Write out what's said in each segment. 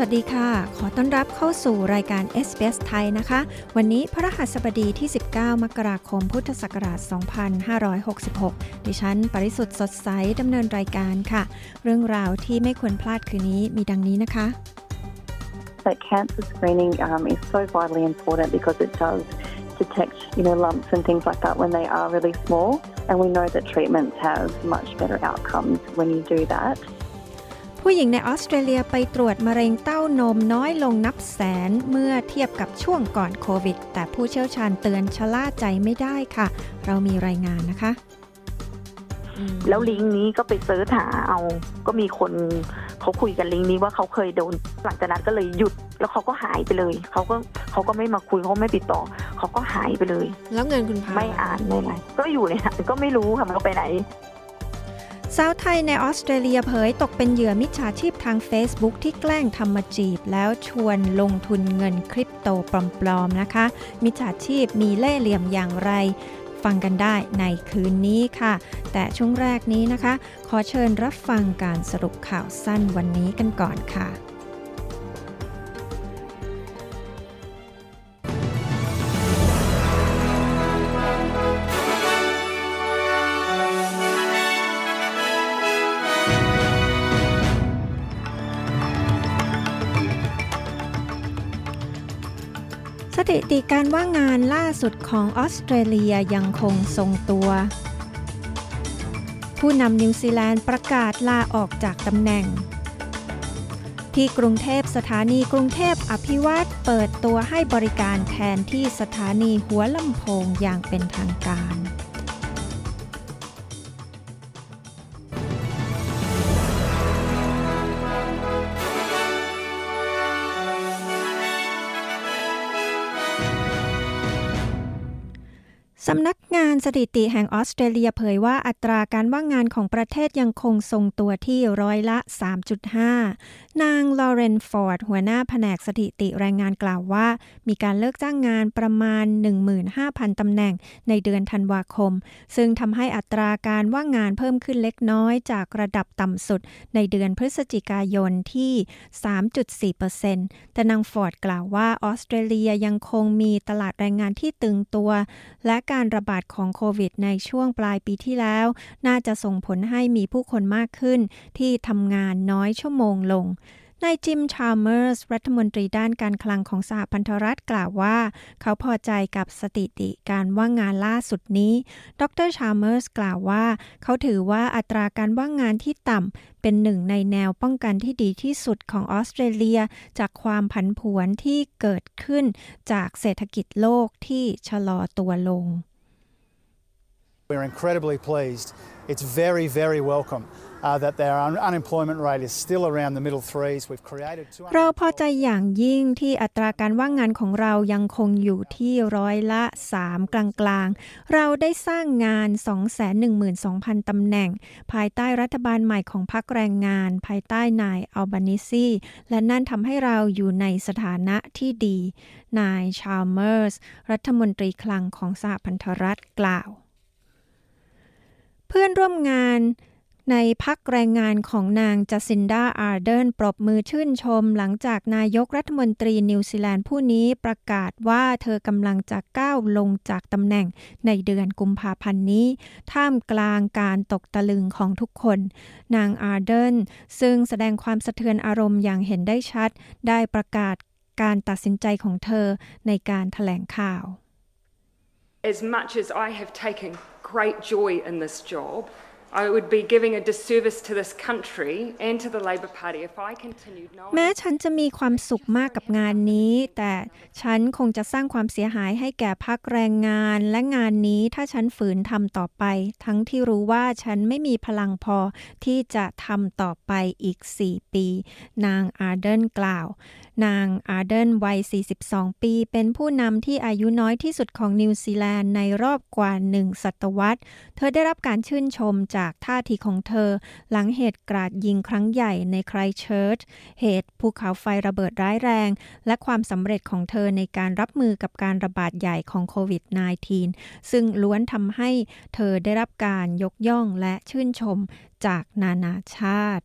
สวัสดีค่ะ ขอต้อนรับเข้าสู่รายการ SBS ไทยนะคะ วันนี้พระหัสบดีที่ 19 มกราคม พุทธศักราช 2566 ดิฉัน ปริสุทธ์สดใสดำเนินรายการค่ะ เรื่องราวที่ไม่ควรพลาดคืนนี้มีดังนี้นะคะ that cancer screening um, is so vitally important because it does detect, you know, lumps and things like that when they are really small. And we know that treatments have much better outcomes when you do that. ผู้หญิงในออสเตรเลียไปตรวจมะเร็งเต้านมน้อยลงนับแสนเมื่อเทียบกับช่วงก่อนโควิด แต่ผู้เชี่ยวชาญเตือนชะล่าใจไม่ได้ค่ะ เรามีรายงานนะคะ แล้วลิงก์นี้ก็ไปเซิร์ชหาเอา ก็มีคนเขาคุยกันลิงก์นี้ว่าเขาเคยโดน หลังจากนั้นก็เลยหยุด แล้วเขาก็หายไปเลย เขาก็เขาก็ไม่มาคุยเขาไม่ติดต่อ เขาก็หายไปเลย แล้วเงินคุณพาไม่อ่านไม่อะไรก็อยู่ในนั้นก็ไม่รู้ค่ะมันก็ไปไหน สาวไทยในออสเตรเลียเผยตกเป็นเหยื่อมิจฉาชีพทาง Facebook ที่แกล้งทำมาจีบ แล้วชวนลงทุนเงินคริปโตปลอมๆนะคะ มิจฉาชีพมีเล่ห์เหลี่ยมอย่างไร ฟังกันได้ในคืนนี้ค่ะ แต่ช่วงแรกนี้นะคะ ขอเชิญรับฟังการสรุปข่าวสั้นวันนี้กันก่อนค่ะ ถิติการว่างงานล่าสุดของออสเตรเลียยังคงทรงตัว ผู้นำนิวซีแลนด์ประกาศลาออกจากตำแหน่ง ที่กรุงเทพสถานีกรุงเทพอภิวัตเปิดตัวให้บริการแทนที่สถานีหัวลำโพงอย่างเป็นทางการ สำนักงานสถิติแห่งออสเตรเลียเผยว่าอัตราการว่างงานของประเทศยังคงทรงตัวที่ร้อยละ 3.5 นางลอเรนฟอร์ด หัวหน้าแผนกสถิติแรงงานกล่าวว่า มีการเลิกจ้างงานประมาณ 15,000 ตำแหน่งในเดือนธันวาคม ซึ่งทำให้อัตราการว่างงานเพิ่มขึ้นเล็กน้อยจากระดับต่ำสุดในเดือนพฤศจิกายนที่ 3.4%แต่นางฟอร์ดกล่าวว่าออสเตรเลียยังคงมีตลาดแรงงานที่ตึงตัว และการการะบาดของโควิดในช่วงปลายปีที่แล้ว น่าจะส่งผลให้มีผู้คนมากขึ้น ที่ทำงานน้อยชั่วโมงลงนายจิม ชาร์เมอร์ส รัฐมนตรีด้านการคลังของสหพันธรัฐกล่าวว่า เขาพอใจกับสถิติการว่างงานล่าสุดนี้ ดร ชาร์เมอร์ส กล่าวว่า เขาถือว่าอัตราการว่างงานที่ต่ำ เป็นหนึ่งในแนวป้องกันที่ดีที่สุดของออสเตรเลีย จากความผันผวนที่เกิดขึ้นจากเศรษฐกิจโลกที่ชะลอตัวลง We're incredibly pleased. It's very, very welcome uh, that their unemployment rate is still around the middle threes. We've created เราพอใจอย่างยิ่งที่อัตราการว่างงานของเรายังคงอยู่ที่ร้อยละ 3 กลางๆ เราได้สร้างงาน 212,000 ตำแหน่ง ภายใต้รัฐบาลใหม่ของพรรคแรงงาน ภายใต้นายอัลบานิซีและนั่นทำให้เราอยู่ในสถานะที่ดี นายชาร์เมอร์ส รัฐมนตรีคลังของสหพันธรัฐกล่าว เพื่อนร่วมงานในพรรคแรงงานของนางจาซินดาอาร์เดิร์นปรบมือชื่นชม หลังจากนายกรัฐมนตรีนิวซีแลนด์ผู้นี้ประกาศว่าเธอกำลังจะก้าวลงจากตำแหน่งในเดือนกุมภาพันธ์นี้ ท่ามกลางการตกตะลึงของทุกคน นางอาร์เดนซึ่งแสดงความสะเทือนอารมณ์อย่างเห็นได้ชัด ได้ประกาศการตัดสินใจของเธอในการถแถลงข่าว As much as I have taken great joy in this job แม้ฉันจะมีความสุขมากกับงานนี้ แต่ฉันคงจะสร้างความเสียหายให้แก่พักแรงงานและงานนี้ถ้าฉันฝืนทำต่อไป ทั้งที่รู้ว่าฉันไม่มีพลังพอที่จะทำต่อไปอีก 4 ปี นางอาร์เดนกล่าว นางอาร์เดนวัย 42 ปี เป็นผู้นำที่อายุน้อยที่สุดของนิวซีแลนด์ในรอบกว่าหนึ่งศตวรรษ เธอได้รับการชื่นชมจากท่าทีของเธอ หลังเหตุกราดยิงครั้งใหญ่ในไครสต์เชิร์ช เหตุภูเขาไฟระเบิดร้ายแรง และความสำเร็จของเธอในการรับมือกับการระบาดใหญ่ของโควิด -19 ซึ่งล้วนทำให้เธอได้รับการยกย่องและชื่นชมจากนานาชาติ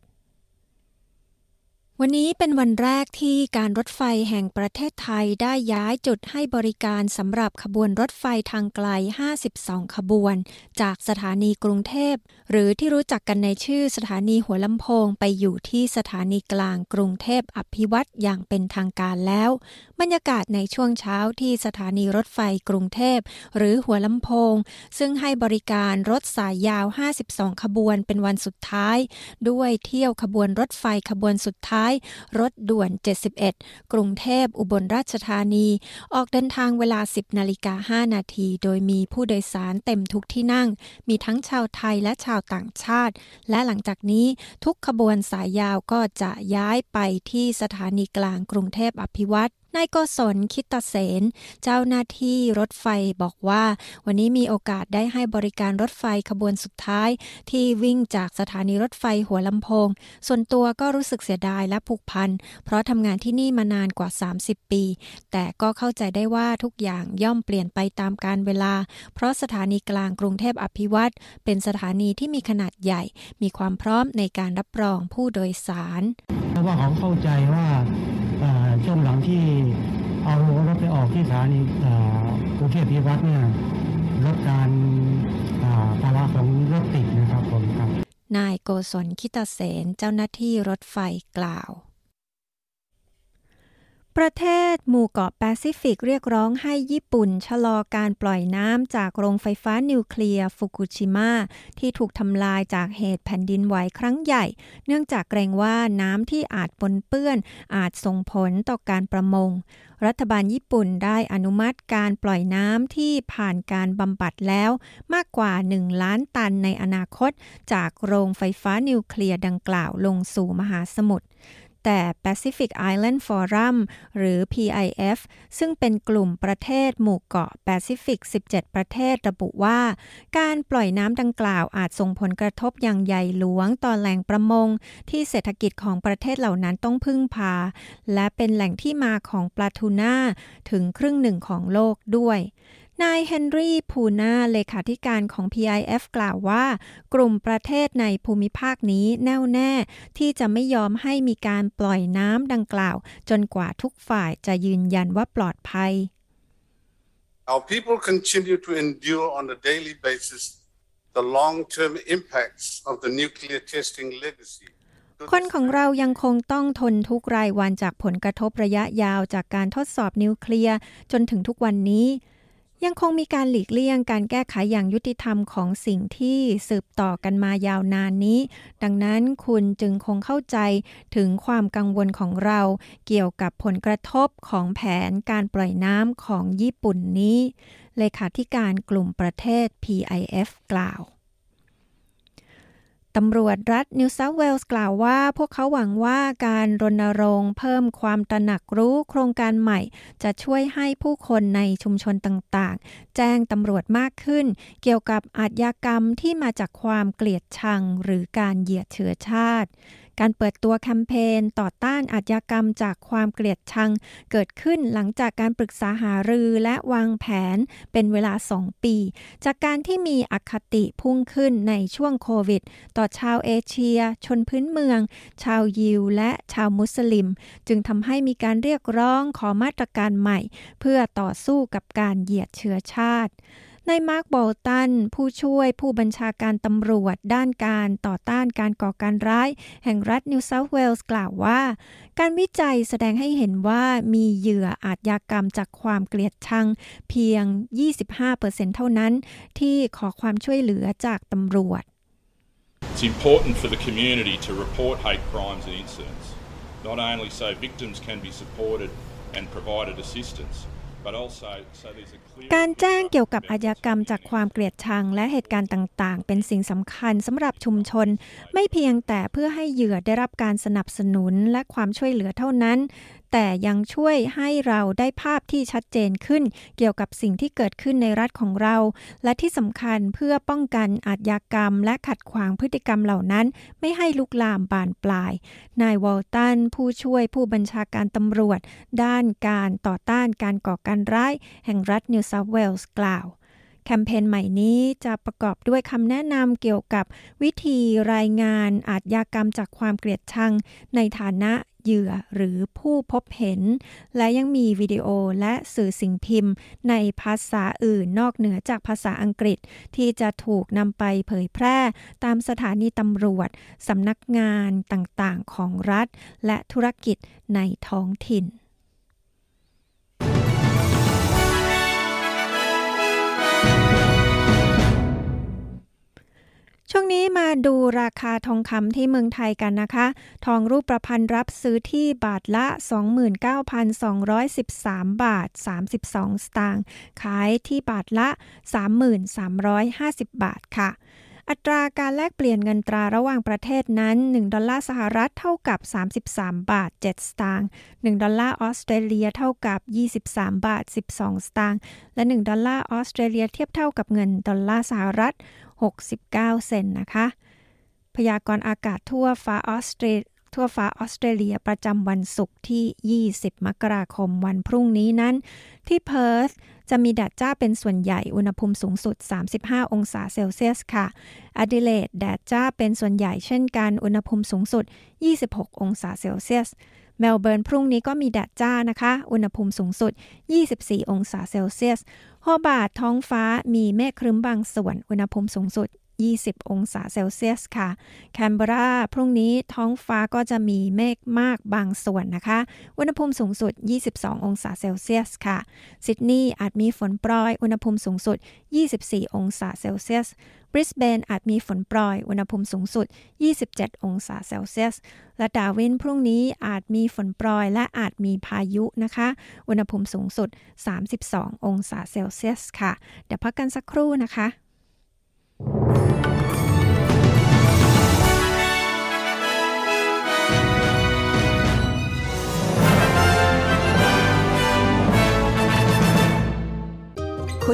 วันนี้เป็นวันแรกที่การรถไฟแห่งประเทศไทยได้ย้ายจุดให้บริการสำหรับขบวนรถไฟทางไกล 52 ขบวน จากสถานีกรุงเทพ หรือที่รู้จักกันในชื่อสถานีหัวลำโพงไปอยู่ที่สถานีกลางกรุงเทพอภิวัตอย่างเป็นทางการแล้ว บรรยากาศในช่วงเช้าที่สถานีรถไฟกรุงเทพ หรือหัวลำโพง ซึ่งให้บริการรถสายยาว 52 ขบวนเป็นวันสุดท้าย ด้วยเที่ยวขบวนรถไฟขบวนสุดท้ายรถด่วน 71 กรุงเทพอุบลราชธานี ออกเดินทางเวลา 10นาฬิกา5นาทีโดยมีผู้โดยสารเต็มทุกที่นั่ง มีทั้งชาวไทยและชาวต่างชาติ และหลังจากนี้ทุกขบวนสายยาวก็จะย้ายไปที่สถานีกลางกรุงเทพอภิวัตร นายโกศลคิตเสนเจ้าหน้าที่รถไฟบอกว่า วันนี้มีโอกาสได้ให้บริการรถไฟขบวนสุดท้าย ที่วิ่งจากสถานีรถไฟหัวลำโพง ส่วนตัวก็รู้สึกเสียดายและผูกพัน เพราะทำงานที่นี่มานานกว่า 30 ปี แต่ก็เข้าใจได้ว่าทุกอย่างย่อมเปลี่ยนไปตามการเวลา เพราะสถานีกลางกรุงเทพอภิวัตเป็นสถานีที่มีขนาดใหญ่ มีความพร้อมในการรับรองผู้โดยสารเพราะว่าเขาเข้าใจว่า ช่วงหลังที่เอารถไปออกที่สถานีกรุงเทพอภิวัฒน์เนี่ยลดการภาระของรถติดนะครับผมครับนายโกศลคิตเสนเจ้าหน้าที่รถไฟกล่าว ประเทศหมู่เกาะแปซิฟิกเรียกร้องให้ญี่ปุ่น ชะลอการปล่อยน้ำจากโรงไฟฟ้านิวเคลียร์ฟุกุชิมะที่ถูกทำลายจากเหตุแผ่นดินไหวครั้งใหญ่ เนื่องจากเกรงว่าน้ำที่อาจปนเปื้อน อาจส่งผลต่อการประมง รัฐบาลญี่ปุ่นได้อนุมัติการปล่อยน้ำที่ผ่านการบำบัดแล้ว มากกว่า 1 ล้านตันในอนาคต จากโรงไฟฟ้านิวเคลียร์ดังกล่าวลงสู่มหาสมุทร แต่ Pacific Island Forum หรือ PIF ซึ่งเป็นกลุ่มประเทศหมู่เกาะแปซิฟิก 17 ประเทศระบุว่า การปล่อยน้ำดังกล่าวอาจส่งผลกระทบอย่างใหญ่หลวงต่อแหล่งประมง ที่เศรษฐกิจของประเทศเหล่านั้นต้องพึ่งพา และเป็นแหล่งที่มาของปลาทูน่าถึงครึ่งหนึ่งของโลกด้วย นายเฮนรี่พูนาเลขาธิการของ PIF กล่าวว่า กลุ่มประเทศในภูมิภาคนี้แน่วแน่ ที่จะไม่ยอมให้มีการปล่อยน้ำดังกล่าว จนกว่าทุกฝ่ายจะยืนยันว่าปลอดภัย Our people continue to endure on a daily basis the long-term impacts of the nuclear testing legacy. คนของเรายังคงต้องทนทุกรายวันจากผลกระทบระยะยาวจากการทดสอบนิวเคลียร์ จนถึงทุกวันนี้ ยังคงมีการหลีกเลี่ยงการแก้ไขอย่างยุติธรรมของสิ่งที่สืบต่อกันมายาวนานนี้ ดังนั้นคุณจึงคงเข้าใจถึงความกังวลของเราเกี่ยวกับผลกระทบของแผนการปล่อยน้ำของญี่ปุ่นนี้ เลขาธิการกลุ่มประเทศ PIF กล่าว ตำรวจรัฐนิวเซาท์เวลส์กล่าวว่า พวกเขาหวังว่าการรณรงค์เพิ่มความตระหนักรู้โครงการใหม่ จะช่วยให้ผู้คนในชุมชนต่างๆ แจ้งตำรวจมากขึ้น เกี่ยวกับอาชญากรรมที่มาจากความเกลียดชังหรือการเหยียดเชื้อชาติ การเปิดตัวแคมเปญต่อต้านอาชญากรรมจากความเกลียดชัง เกิดขึ้นหลังจากการปรึกษาหารือและวางแผนเป็นเวลา 2 ปี จากการที่มีอคติพุ่งขึ้นในช่วงโควิด ต่อชาวเอเชีย ชนพื้นเมือง ชาวยิว และชาวมุสลิม จึงทำให้มีการเรียกร้องขอมาตรการใหม่ เพื่อต่อสู้กับการเหยียดเชื้อชาติ ในมาร์กบอลตัน ผู้ช่วยผู้บัญชาการตำรวจด้านการต่อต้านการก่อการร้าย แห่งรัฐนิวเซาท์เวลส์กล่าวว่า การวิจัยแสดงให้เห็นว่ามีเหยื่ออาชญากรรมจากความเกลียดชังเพียง 25%เท่านั้น ที่ขอความช่วยเหลือจากตำรวจ It's important for the community to report hate crimes and incidents, not only so victims can be supported and provided assistance, but also so there's a การแจ้งเกี่ยวกับอาญากรรมจากความเกลียดชังและเหตุการณ์ต่างๆ เป็นสิ่งสำคัญสำหรับชุมชน ไม่เพียงแต่เพื่อให้เหยื่อได้รับการสนับสนุนและความช่วยเหลือเท่านั้น แต่ยังช่วยให้เราได้ภาพที่ชัดเจนขึ้น เกี่ยวกับสิ่งที่เกิดขึ้นในรัฐของเรา และที่สำคัญเพื่อป้องกันอาชญากรรม และขัดขวางพฤติกรรมเหล่านั้น ไม่ให้ลุกลามบานปลาย นายวอลตันผู้ช่วยผู้บัญชาการตำรวจ ด้านการต่อต้านการก่อการร้าย แห่งรัฐนิวซาท์เวลส์กล่าว แคมเปญใหม่นี้จะประกอบด้วยคำแนะนำเกี่ยวกับวิธีรายงานอาชญากรรมจากความเกลียดชัง ในฐานะเหยื่อหรือผู้พบเห็น และยังมีวิดีโอและสื่อสิ่งพิมพ์ ในภาษาอื่นนอกเหนือจากภาษาอังกฤษ ที่จะถูกนำไปเผยแพร่ ตามสถานีตำรวจสำนักงานต่างๆ ของรัฐ และธุรกิจในท้องถิ่น ช่วงนี้มาดูราคาทองคำที่เมืองไทยกันนะคะ ทองรูปประพันธ์รับซื้อที่บาทละ 29,213 บาท 32 สตางค์ ขายที่บาทละ 3350 บาทค่ะ อัตราการแลกเปลี่ยนเงินตราระหว่างประเทศนั้น 1 ดอลลาร์สหรัฐเท่ากับ 33 บาท 7 สตางค์ 1 ดอลลาร์ออสเตรเลียเท่ากับ 23 บาท 12 สตางค์ และ 1 ดอลลาร์ออสเตรเลียเทียบเท่ากับเงินดอลลาร์สหรัฐ 69 เซนต์นะคะ พยากรณ์อากาศทั่วฟ้าออสเตรทั่วฟ้าออสเตรเลียประจำวันศุกร์ที่ 20 มกราคมวันพรุ่งนี้นั้น ที่เพิร์ธจะมีแดดจ้าเป็นส่วนใหญ่อุณหภูมิสูงสุด 35 องศาเซลเซียสค่ะอดิเลดแดดจ้าเป็นส่วนใหญ่เช่นกัน อุณหภูมิสูงสุด 26 องศาเซลเซียส เมลเบิร์นพรุ่งนี้ก็มีแดดจ้านะคะ อุณหภูมิสูงสุด 24 องศาเซลเซียส โฮบาร์ตท้องฟ้ามีเมฆครึ้มบางส่วน อุณหภูมิสูงสุด 20 องศาเซลเซียสค่ะ แคนเบราพรุ่งนี้ท้องฟ้าก็จะมีเมฆมากบางส่วนนะคะ อุณหภูมิสูงสุด 22 องศาเซลเซียสค่ะ ซิดนีย์อาจมีฝนโปรย อุณหภูมิสูงสุด 24 องศาเซลเซียส บริสเบนอาจมีฝนโปรย อุณหภูมิสูงสุด 27 องศาเซลเซียส และดาวินพรุ่งนี้อาจมีฝนโปรยและอาจมีพายุนะคะ อุณหภูมิสูงสุด 32 องศาเซลเซียสค่ะ เดี๋ยวพักกันสักครู่นะคะ คุ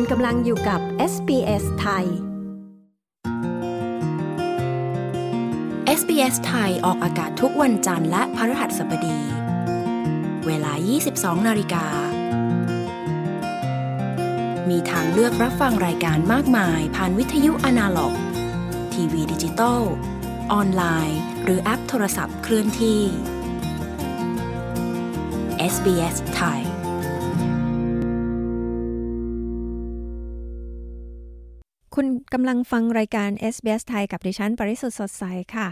ณกำลังอยู่กับ SBS ไทย SBS ไทยออกอากาศทุกวันจันทร์และพฤหัสบดี เวลา 22 นาฬิกา มีทางเลือกรับฟังรายการมากมาย ผ่านวิทยุอนาล็อก ทีวีดิจิตอลออนไลน์ หรือแอปโทรศัพท์เคลื่อนที่ SBS ไทยคุณกำลังฟังรายการ SBS ไทยกับดิฉัน ปริสุทธ์สดใสค่ะ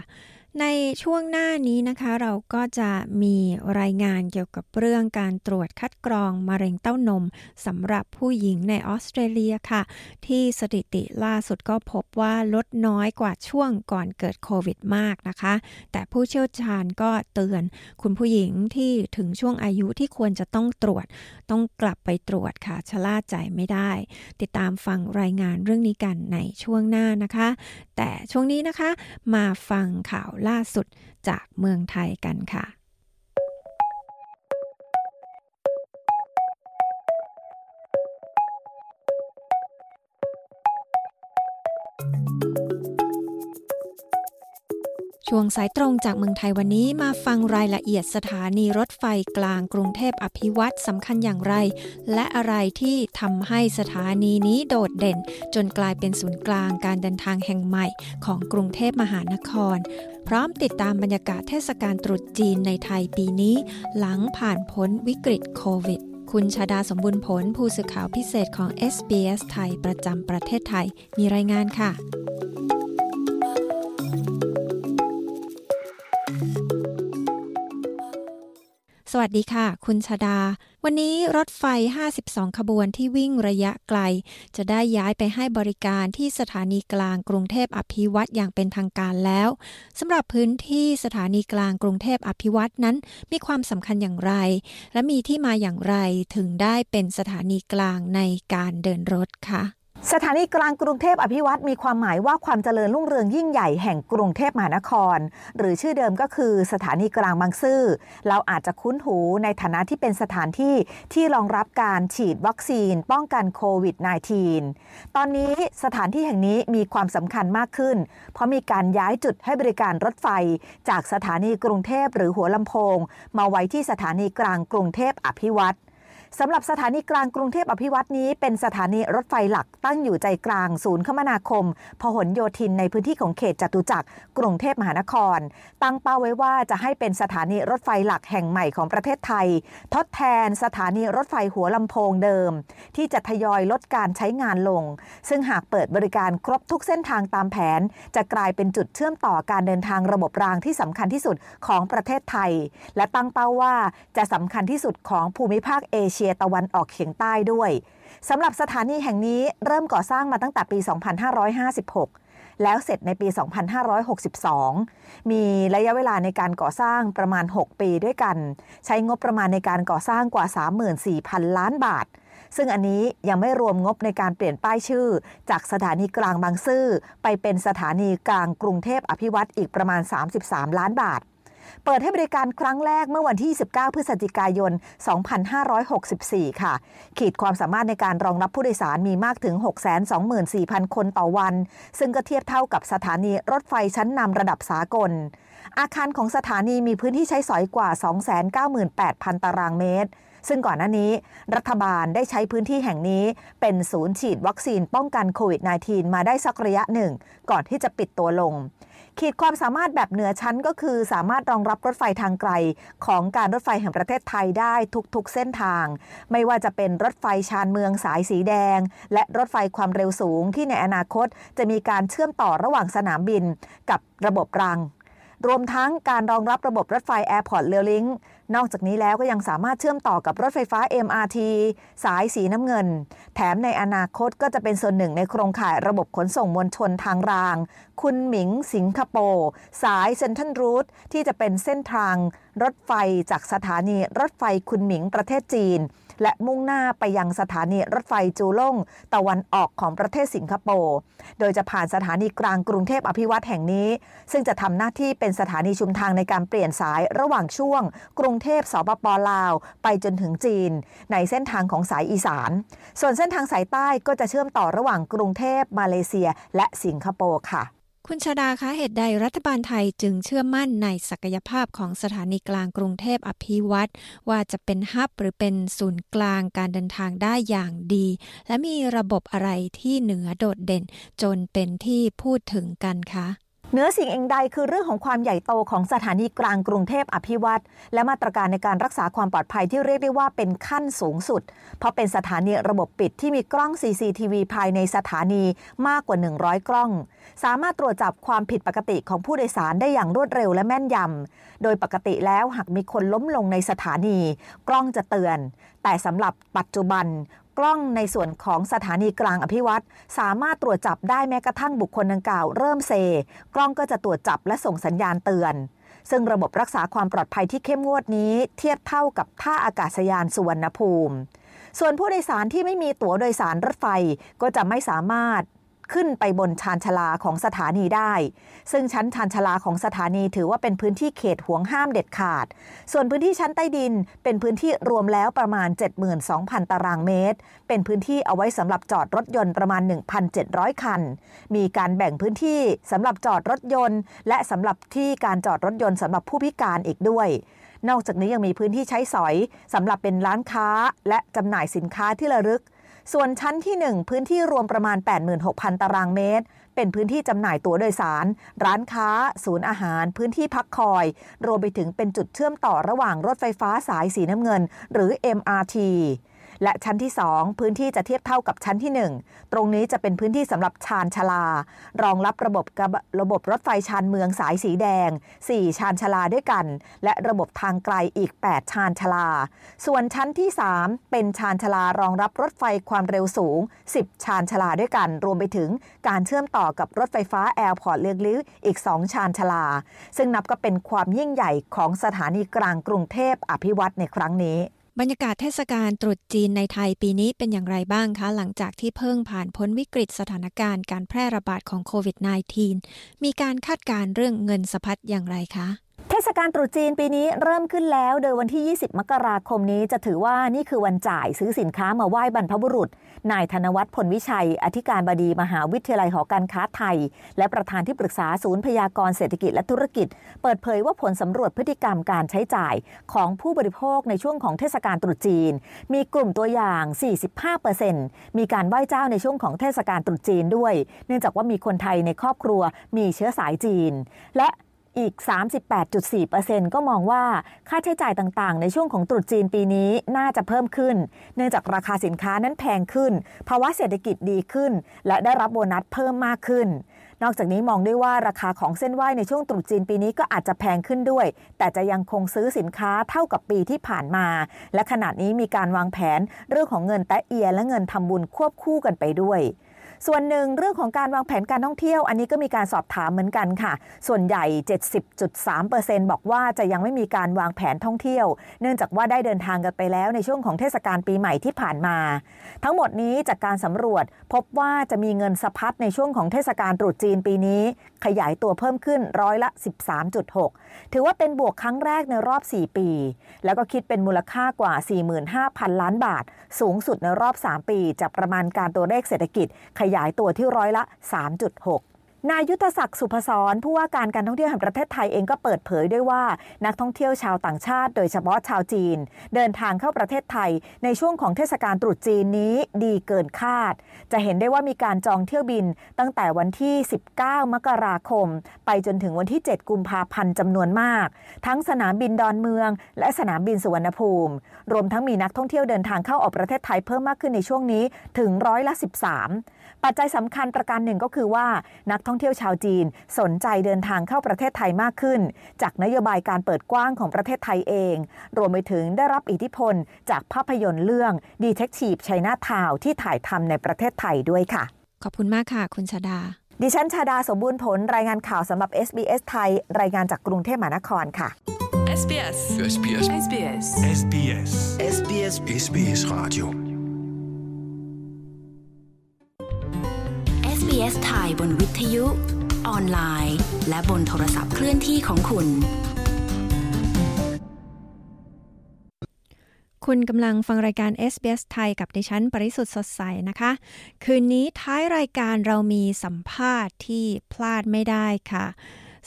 ในช่วงหน้านี้นะคะเราก็จะมีรายงานเกี่ยวกับเรื่องการตรวจคัดกรองมะเร็งเต้านมสำหรับผู้หญิงในออสเตรเลียค่ะ ที่สถิติล่าสุดก็พบว่าลดน้อยกว่าช่วงก่อนเกิดโควิดมากนะคะ แต่ผู้เชี่ยวชาญก็เตือนคุณผู้หญิงที่ถึงช่วงอายุที่ควรจะต้องตรวจ ต้องกลับไปตรวจค่ะชะล่าใจไม่ได้ ติดตามฟังรายงานเรื่องนี้กันในช่วงหน้านะคะ แต่ช่วงนี้นะคะมาฟังข่าวล่าสุดจากเมืองไทยกันค่ะ ช่วงสายตรงจากเมืองไทยวันนี้มาฟังรายละเอียดสถานีรถไฟกลางกรุงเทพอภิวัตสำคัญอย่างไร และอะไรที่ทำให้สถานีนี้โดดเด่น จนกลายเป็นศูนย์กลางการเดินทางแห่งใหม่ของกรุงเทพมหานคร พร้อมติดตามบรรยากาศเทศกาลตรุษจีนในไทยปีนี้ หลังผ่านพ้นวิกฤตโควิดคุณชาดาสมบุญผล ผู้สื่อข่าวพิเศษของ SBS ไทยประจำประเทศไทย มีรายงานค่ะ สวัสดีค่ะ คุณชาดา วันนี้รถไฟ 52 ขบวนที่วิ่งระยะไกล จะได้ย้ายไปให้บริการที่สถานีกลางกรุงเทพอภิวัตอย่างเป็นทางการแล้วสำหรับพื้นที่สถานีกลางกรุงเทพอภิวัตนั้น มีความสำคัญอย่างไร และมีที่มาอย่างไรถึงได้เป็นสถานีกลางในการเดินรถคะ สถานีกลางกรุงเทพอภิวัตมีความหมายว่าความเจริญรุ่งเรืองยิ่งใหญ่แห่งกรุงเทพมหานคร หรือชื่อเดิมก็คือสถานีกลางบางซื่อเราอาจจะคุ้นหูในฐานะที่เป็นสถานที่ที่รองรับการฉีดวัคซีน ป้องกันโควิด -19 ตอนนี้สถานที่แห่งนี้มีความสำคัญมากขึ้น เพราะมีการย้ายจุดให้บริการรถไฟ จากสถานีกรุงเทพหรือหัวลำโพง มาไว้ที่สถานีกลางกรุงเทพอภิวัตร สำหรับสถานีกลางกรุงเทพอภิวัตนี้เป็นสถานีรถไฟหลักตั้งอยู่ใจกลางศูนย์คมนาคม พหลโยธินในพื้นที่ของเขตจตุจักรกรุงเทพมหานคร ตั้งเป้าไว้ว่าจะให้เป็นสถานีรถไฟหลักแห่งใหม่ของประเทศไทย ทดแทนสถานีรถไฟหัวลำโพงเดิม ที่จะทยอยลดการใช้งานลง ซึ่งหากเปิดบริการครบทุกเส้นทางตามแผน จะกลายเป็นจุดเชื่อมต่อการเดินทางระบบรางที่สำคัญที่สุดของประเทศไทย และตั้งเป้าว่าจะสำคัญที่สุดของภูมิภาคเอเชียชียตะวันออกเฉียงใต้ด้วยสำหรับสถานีแห่งนี้เริ่มก่อสร้างมาตั้งแต่ปี 2556 แล้วเสร็จในปี 2562 มีระยะเวลาในการก่อสร้างประมาณ 6 ปีด้วยกัน ใช้งบประมาณในการก่อสร้างกว่า 34,000 ล้านบาท ซึ่งอันนี้ยังไม่รวมงบในการเปลี่ยนป้ายชื่อ จากสถานีกลางบางซื่อ ไปเป็นสถานีกลางกรุงเทพอภิวัตอีกประมาณ 33 ล้านบาท เปิดให้บริการครั้งแรกเมื่อวันที่ 19 พฤศจิกายน 2564 ค่ะ ขีดความสามารถในการรองรับผู้โดยสารมีมากถึง 624,000 คนต่อวัน ซึ่งก็เทียบเท่ากับสถานีรถไฟชั้นนำระดับสากล อาคารของสถานีมีพื้นที่ใช้สอยกว่า 298,000 ตารางเมตรซึ่งก่อนหน้านี้ รัฐบาลได้ใช้พื้นที่แห่งนี้ เป็นศูนย์ฉีดวัคซีนป้องกันโควิด -19 มาได้สักระยะหนึ่ง ก่อนที่จะปิดตัวลง ขีดความสามารถแบบเหนือชั้นก็คือสามารถรองรับรถไฟทางไกล ของการรถไฟแห่งประเทศไทยได้ทุกๆเส้นทาง ไม่ว่าจะเป็นรถไฟชานเมืองสายสีแดง และรถไฟความเร็วสูงที่ในอนาคต จะมีการเชื่อมต่อระหว่างสนามบินกับระบบรางรวมทั้งการรองรับระบบรถไฟแอร์พอร์ตเลลิง นอกจากนี้แล้วก็ยังสามารถเชื่อมต่อกับรถไฟฟ้า MRT สายสีน้ำเงิน แถมในอนาคตก็จะเป็นส่วนหนึ่งในโครงข่ายระบบขนส่งมวลชนทางราง คุณหมิงสิงคโปร์สายเซนทันรูทที่จะเป็นเส้นทางรถไฟจากสถานีรถไฟคุณหมิงประเทศจีน และมุ่งหน้าไปยังสถานีรถไฟจูล่งตะวันออกของประเทศสิงคโปร์ โดยจะผ่านสถานีกลางกรุงเทพอภิวัตแห่งนี้ ซึ่งจะทำหน้าที่เป็นสถานีชุมทางในการเปลี่ยนสายระหว่างช่วง กรุงเทพสปปลาว ไปจนถึงจีน ในเส้นทางของสายอีสาน ส่วนเส้นทางสายใต้ก็จะเชื่อมต่อระหว่างกรุงเทพมาเลเซีย และสิงคโปร์ค่ะ คุณชาดาคะเหตุใดรัฐบาลไทยจึงเชื่อมั่นในศักยภาพของสถานีกลางกรุงเทพอภิวัตรว่าจะเป็นฮับหรือเป็นศูนย์กลางการเดินทางได้อย่างดี และมีระบบอะไรที่เหนือโดดเด่นจนเป็นที่พูดถึงกันคะ เนื้อสิ่งเองใดคือเรื่องของความใหญ่โตของสถานีกลางกรุงเทพอภิวัตและมาตรการในการรักษาความปลอดภัยที่เรียกได้ว่าเป็นขั้นสูงสุด เพราะเป็นสถานีระบบปิดที่มีกล้อง CCTV ภายในสถานีมากกว่า 100 กล้อง สามารถตรวจจับความผิดปกติของผู้โดยสารได้อย่างรวดเร็วและแม่นยำโดยปกติแล้วหากมีคนล้มลงในสถานี กล้องจะเตือน แต่สำหรับปัจจุบัน กล้องในส่วนของสถานีกลางอภิวัตสามารถตรวจจับได้แม้กระทั่งบุคคลดังกล่าวเริ่มเซ กล้องก็จะตรวจจับและส่งสัญญาณเตือน ซึ่งระบบรักษาความปลอดภัยที่เข้มงวดนี้เทียบเท่ากับท่าอากาศยานสุวรรณภูมิ ส่วนผู้โดยสารที่ไม่มีตั๋วโดยสารรถไฟก็จะไม่สามารถ ขึ้นไปบนชานชลาของสถานีได้ ซึ่งชั้นชานชลาของสถานีถือว่าเป็นพื้นที่เขตห่วงห้ามเด็ดขาด ส่วนพื้นที่ชั้นใต้ดินเป็นพื้นที่รวมแล้วประมาณ 72,000 ตารางเมตร เป็นพื้นที่เอาไว้สำหรับจอดรถยนต์ประมาณ 1,700 คัน มีการแบ่งพื้นที่สำหรับจอดรถยนต์ และสำหรับที่การจอดรถยนต์สำหรับผู้พิการอีกด้วยนอกจากนี้ยังมีพื้นที่ใช้สอยสำหรับเป็นร้านค้าและจำหน่ายสินค้าที่ระลึก ส่วนชั้นที่ 1 พื้นที่รวมประมาณ 86,000 ตารางเมตร เป็นพื้นที่จำหน่ายตั๋วโดยสาร ร้านค้า ศูนย์อาหาร พื้นที่พักคอย รวมไปถึงเป็นจุดเชื่อมต่อระหว่างรถไฟฟ้าสายสีน้ำเงิน หรือ MRT และชั้นที่ 2 พื้นที่จะเทียบเท่ากับชั้นที่ 1 ตรงนี้จะเป็นพื้นที่สำหรับชานชลา รองรับระบบระบบรถไฟชานเมืองสายสีแดง 4 ชานชลาด้วยกัน และระบบทางไกลอีก 8 ชานชลา ส่วนชั้นที่ 3 เป็นชานชลารองรับรถไฟความเร็วสูง 10 ชานชลาด้วยกัน รวมไปถึงการเชื่อมต่อกับรถไฟฟ้าแอร์พอร์ตเลียงลิ้วอีก 2 ชานชลา ซึ่งนับก็เป็นความยิ่งใหญ่ของสถานีกลางกรุงเทพอภิวัตในครั้งนี้ บรรยากาศเทศกาลตรุษจีนในไทยปีนี้เป็นอย่างไรบ้างคะ หลังจากที่เพิ่งผ่านพ้นวิกฤตสถานการณ์การแพร่ระบาดของโควิด -19 มีการคาดการเรื่องเงินสะพัดอย่างไรคะ ศกาลตรุษจีนปีนี้เริ่มขึ้นแล้ว โดยวันที่ 20 มกราคมนี้จะถือว่านี่คือวันจ่ายซื้อสินค้ามาไหว้บรรพบุรุษ นายธนวัฒน์ผลวิชัย อธิการบดีมหาวิทยาลัยหอการค้าไทย และประธานที่ปรึกษาศูนย์พยากรเศรษฐกิจและธุรกิจ เปิดเผยว่าผลสำรวจพฤติกรรมการใช้จ่ายของผู้บริโภคในช่วงของเทศกาลตรุษจีน มีกลุ่มตัวอย่าง 45%มีการไหว้เจ้าในช่วงของเทศกาลตรุษจีนด้วย เนื่องจากว่ามีคนไทยในครอบครัวมีเชื้อสายจีน และ อีก 38.4%ก็มองว่าค่าใช้จ่ายต่างๆ ในช่วงของตรุษจีนปีนี้น่าจะเพิ่มขึ้น เนื่องจากราคาสินค้านั้นแพงขึ้น ภาวะเศรษฐกิจดีขึ้น และได้รับโบนัสเพิ่มมากขึ้น นอกจากนี้มองด้วยว่าราคาของเส้นไหว้ในช่วงตรุษจีนปีนี้ก็อาจจะแพงขึ้นด้วย แต่จะยังคงซื้อสินค้าเท่ากับปีที่ผ่านมา และขณะนี้มีการวางแผนเรื่องของเงินแตะเอียและเงินทำบุญควบคู่กันไปด้วย ส่วนหนึ่งเรื่องของการวางแผนการท่องเที่ยว อันนี้ก็มีการสอบถามเหมือนกันค่ะ ส่วนใหญ่ 70.3%บอกว่าจะยังไม่มีการวางแผนท่องเที่ยว เนื่องจากว่าได้เดินทางกันไปแล้วในช่วงของเทศกาลปีใหม่ที่ผ่านมา ทั้งหมดนี้จากการสำรวจพบว่าจะมีเงินสะพัดในช่วงของเทศกาลตรุษจีนปีนี้ ขยายตัวเพิ่มขึ้นร้อยละ 13.6 ถือว่าเป็นบวกครั้งแรกในรอบ 4 ปี แล้วก็คิดเป็นมูลค่ากว่า 45,000 ล้านบาท สูงสุดในรอบ 3 ปี จากประมาณการตัวเลขเศรษฐกิจขยายตัวที่ร้อยละ 3.6 นายยุทธศักดิ์สุพศรผู้ว่าการการท่องเที่ยวแห่งประเทศไทยเองก็เปิดเผยด้วยว่านักท่องเที่ยวชาวต่างชาติ โดยเฉพาะชาวจีน เดินทางเข้าประเทศไทย ในช่วงของเทศกาลตรุษจีนนี้ดีเกินคาด จะเห็นได้ว่ามีการจองเที่ยวบินตั้งแต่วันที่ 19 มกราคม ไปจนถึงวันที่ 7 กุมภาพันธ์จำนวนมาก ทั้งสนามบินดอนเมือง และสนามบินสุวรรณภูมิ รวมทั้งมีนักท่องเที่ยวเดินทางเข้าออกประเทศไทยเพิ่มมากขึ้นในช่วงนี้ถึงร้อยละ 13 ปัจจัยสำคัญประการหนึ่งก็คือว่านักท่องเที่ยวชาวจีนสนใจเดินทางเข้าประเทศไทยมากขึ้น จากนโยบายการเปิดกว้างของประเทศไทยเอง รวมไปถึงได้รับอิทธิพล จากภาพยนตร์เรื่อง Detective China Town ที่ถ่ายทำในประเทศไทยด้วยค่ะ ขอบคุณมากค่ะ คุณชาดา ดิฉันชาดาสมบูรณ์ผล รายงานข่าวสำหรับ SBS ไทย รายงานจากกรุงเทพมหานครค่ะ SBS SBS SBS SBS SBS SBS Radio SBS ไทยบนวิทยุ ออนไลน์ และบนโทรศัพท์เคลื่อนที่ของคุณ คุณกำลังฟังรายการ SBS ไทยกับดิฉัน ปริสุทธ์สดใสนะคะ คืนนี้ท้ายรายการเรามีสัมภาษณ์ที่พลาดไม่ได้ค่ะ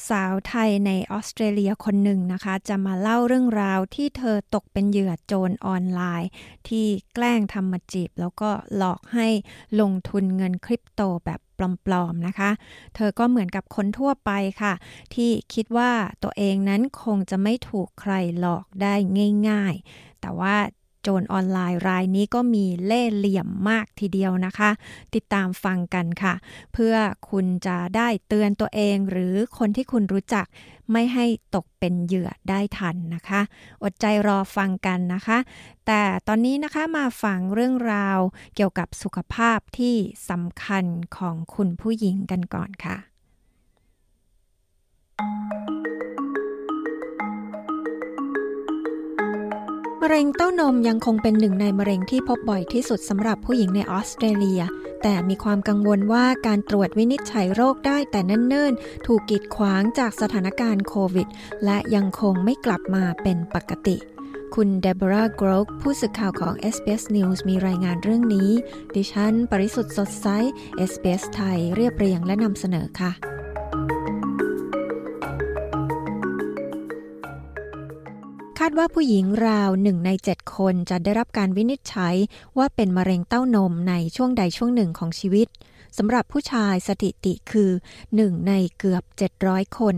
สาวไทยในออสเตรเลียคนหนึ่งนะคะ จะมาเล่าเรื่องราวที่เธอตกเป็นเหยื่อโจรออนไลน์ ที่แกล้งทำมาจีบ แล้วก็หลอกให้ลงทุนเงินคริปโตแบบปลอมๆนะคะ เธอก็เหมือนกับคนทั่วไปค่ะ ที่คิดว่าตัวเองนั้นคงจะไม่ถูกใครหลอกได้ง่าย ๆ แต่ว่า โจรออนไลน์รายนี้ก็มีเล่เหลี่ยมมากทีเดียวนะคะ ติดตามฟังกันค่ะ เพื่อคุณจะได้เตือนตัวเองหรือคนที่คุณรู้จักไม่ให้ตกเป็นเหยื่อได้ทันนะคะ อดใจรอฟังกันนะคะ แต่ตอนนี้นะคะมาฟังเรื่องราวเกี่ยวกับสุขภาพที่สำคัญของคุณผู้หญิงกันก่อนค่ะ มะเร็งเต้านมยังคงเป็นหนึ่งในมะเร็งที่พบบ่อยที่สุดสำหรับผู้หญิงในออสเตรเลีย แต่มีความกังวลว่าการตรวจวินิจฉัยโรคได้แต่เนิ่นๆ ถูกกีดขวางจากสถานการณ์โควิด และยังคงไม่กลับมาเป็นปกติ คุณเดบราโกรกผู้สื่อข่าวของ SBS News มีรายงานเรื่องนี้ ดิฉัน ปริสุทธ์สดใส SBS ไทยเรียบเรียงและนำเสนอค่ะ คาดว่าผู้หญิงราวหนึ่งในเจ็ดคนจะได้รับการวินิจฉัยว่าเป็นมะเร็งเต้านมในช่วงใดช่วงหนึ่งของชีวิตสำหรับผู้ชายสถิติคือ 1 ในเกือบ 700 คน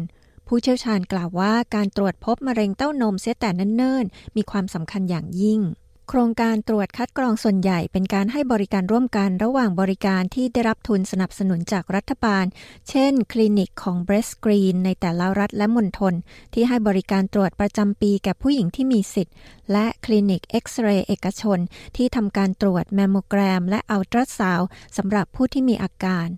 ผู้เชี่ยวชาญกล่าวว่าการตรวจพบมะเร็งเต้านมเสียแต่เนิ่นๆ มีความสำคัญอย่างยิ่ง โครงการตรวจคัดกรองส่วนใหญ่เป็นการให้บริการร่วมกันระหว่างบริการที่ได้รับทุนสนับสนุนจากรัฐบาล เช่น คลินิกของ BreastScreen ในแต่ละรัฐและมณฑลที่ให้บริการตรวจประจำปีแก่ผู้หญิงที่มีสิทธิ์ และคลินิกเอ็กซเรย์เอกชน ที่ทำการตรวจแมมโมแกรม และอัลตราซาวด์สำหรับผู้ที่มีอาการ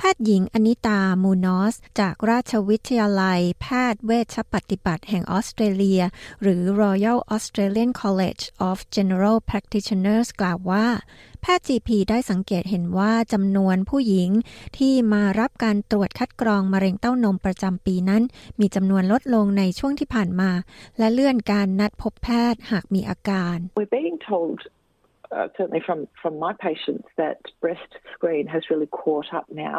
แพทย์หญิงอนิตามูนอส จากราชวิทยาลัย แพทย์เวชปฏิบัติแห่งออสเตรเลีย หรือ Royal Australian College of General Practitioners กล่าวว่า แพทย์ GP ได้สังเกตเห็นว่าจำนวนผู้หญิงที่มารับการตรวจคัดกรองมะเร็งเต้านมประจำปีนั้น มีจำนวนลดลงในช่วงที่ผ่านมา และเลื่อนการนัดพบแพทย์หากมีอาการ We're being told uh, certainly from from my patients that breast screen has really caught up now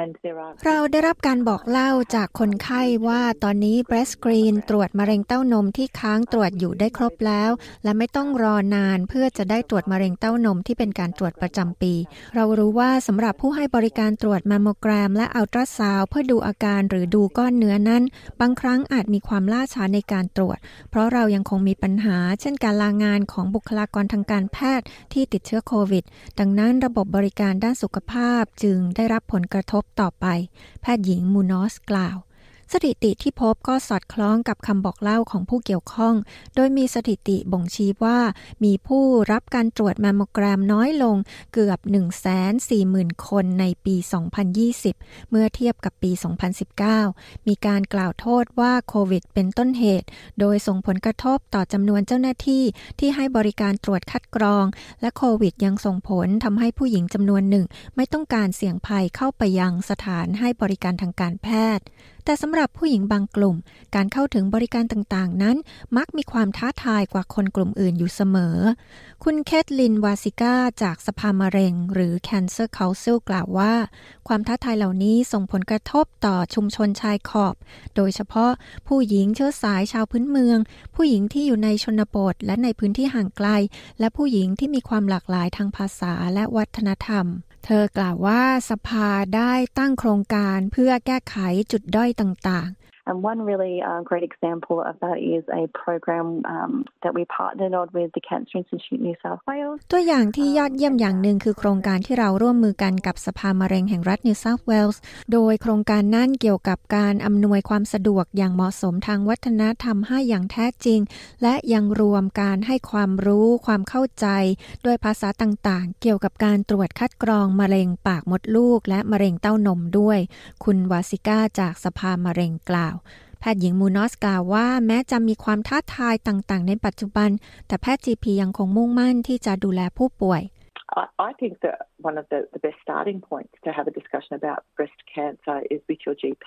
and there are เราได้รับการบอกเล่าจากคนไข้ว่าตอนนี้ breast screen ตรวจมะเร็งเต้านมที่ค้างตรวจอยู่ได้ครบแล้ว และไม่ต้องรอนานเพื่อจะได้ตรวจมะเร็งเต้านมที่เป็นการตรวจประจำปี เรารู้ว่าสำหรับผู้ให้บริการตรวจมมโมแกรม และอัลตราซาวเพื่อดูอาการหรือดูก้อนเนื้อนั้น บางครั้งอาจมีความล่าช้าในการตรวจ เพราะเรายังคงมีปัญหา เช่นการลางานของบุคลากรทางการแพทย์ที่ติดเชื้อโควิด ดังนั้นระบบบริการด้านสุขภาพจึงได้รับผลกระทบต่อไป แพทย์หญิงมูนอสกล่าว สถิติที่พบก็สอดคล้องกับคำบอกเล่าของผู้เกี่ยวข้อง โดยมีสถิติบ่งชี้ว่า มีผู้รับการตรวจแมมโมแกรมน้อยลงเกือบ 140,000 คนในปี 2020 เมื่อเทียบกับปี 2019 มีการกล่าวโทษว่าโควิด เป็นต้นเหตุ โดยส่งผลกระทบต่อจำนวนเจ้าหน้าที่ที่ให้บริการตรวจคัดกรอง และโควิดยังส่งผลทำให้ผู้หญิงจำนวนหนึ่ง ไม่ต้องการเสี่ยงภัยเข้าไปยังสถานให้บริการทางการแพทย์แต่สำหรับผู้หญิงบางกลุ่ม การเข้าถึงบริการต่างๆ นั้น มักมีความท้าทายกว่าคนกลุ่มอื่นอยู่เสมอ คุณเคทลินวาซิก้าจากสภามะเร็ง หรือ Cancer Council กล่าวว่า ความท้าทายเหล่านี้ส่งผลกระทบต่อชุมชนชายขอบ โดยเฉพาะผู้หญิงเชื้อสายชาวพื้นเมือง ผู้หญิงที่อยู่ในชนบทและในพื้นที่ห่างไกล และผู้หญิงที่มีความหลากหลายทางภาษาและวัฒนธรรม เธอกล่าวว่าสภาได้ตั้งโครงการเพื่อแก้ไขจุดด้อยต่าง And one really uh, great example of that is a program um, that we partnered on with the Cancer Institute New South Wales ตัวอย่างที่ยอดเยี่ยมอย่างหนึ่งคือโครงการที่เราร่วมมือกันกับสภามะเร็งแห่งรัฐ New South Wales โดยโครงการนั้นเกี่ยวกับการอำนวยความสะดวกอย่างเหมาะสมทางวัฒนธรรมให้อย่างแท้จริง และยังรวมการให้ความรู้ความเข้าใจ ด้วยภาษาต่างๆ เกี่ยวกับการตรวจคัดกรองมะเร็งปากมดลูก และมะเร็งเต้านมด้วย คุณวาสิก้าจากสภามะเร็งกล่าวแพทย์หญิงมูนอสกล่าวว่า แม้จะมีความท้าทายต่างๆ ในปัจจุบัน แต่แพทย์ GP ยังคงมุ่งมั่นที่จะดูแลผู้ป่วย I think that one of the, the best starting points to have a discussion about breast cancer is with your GP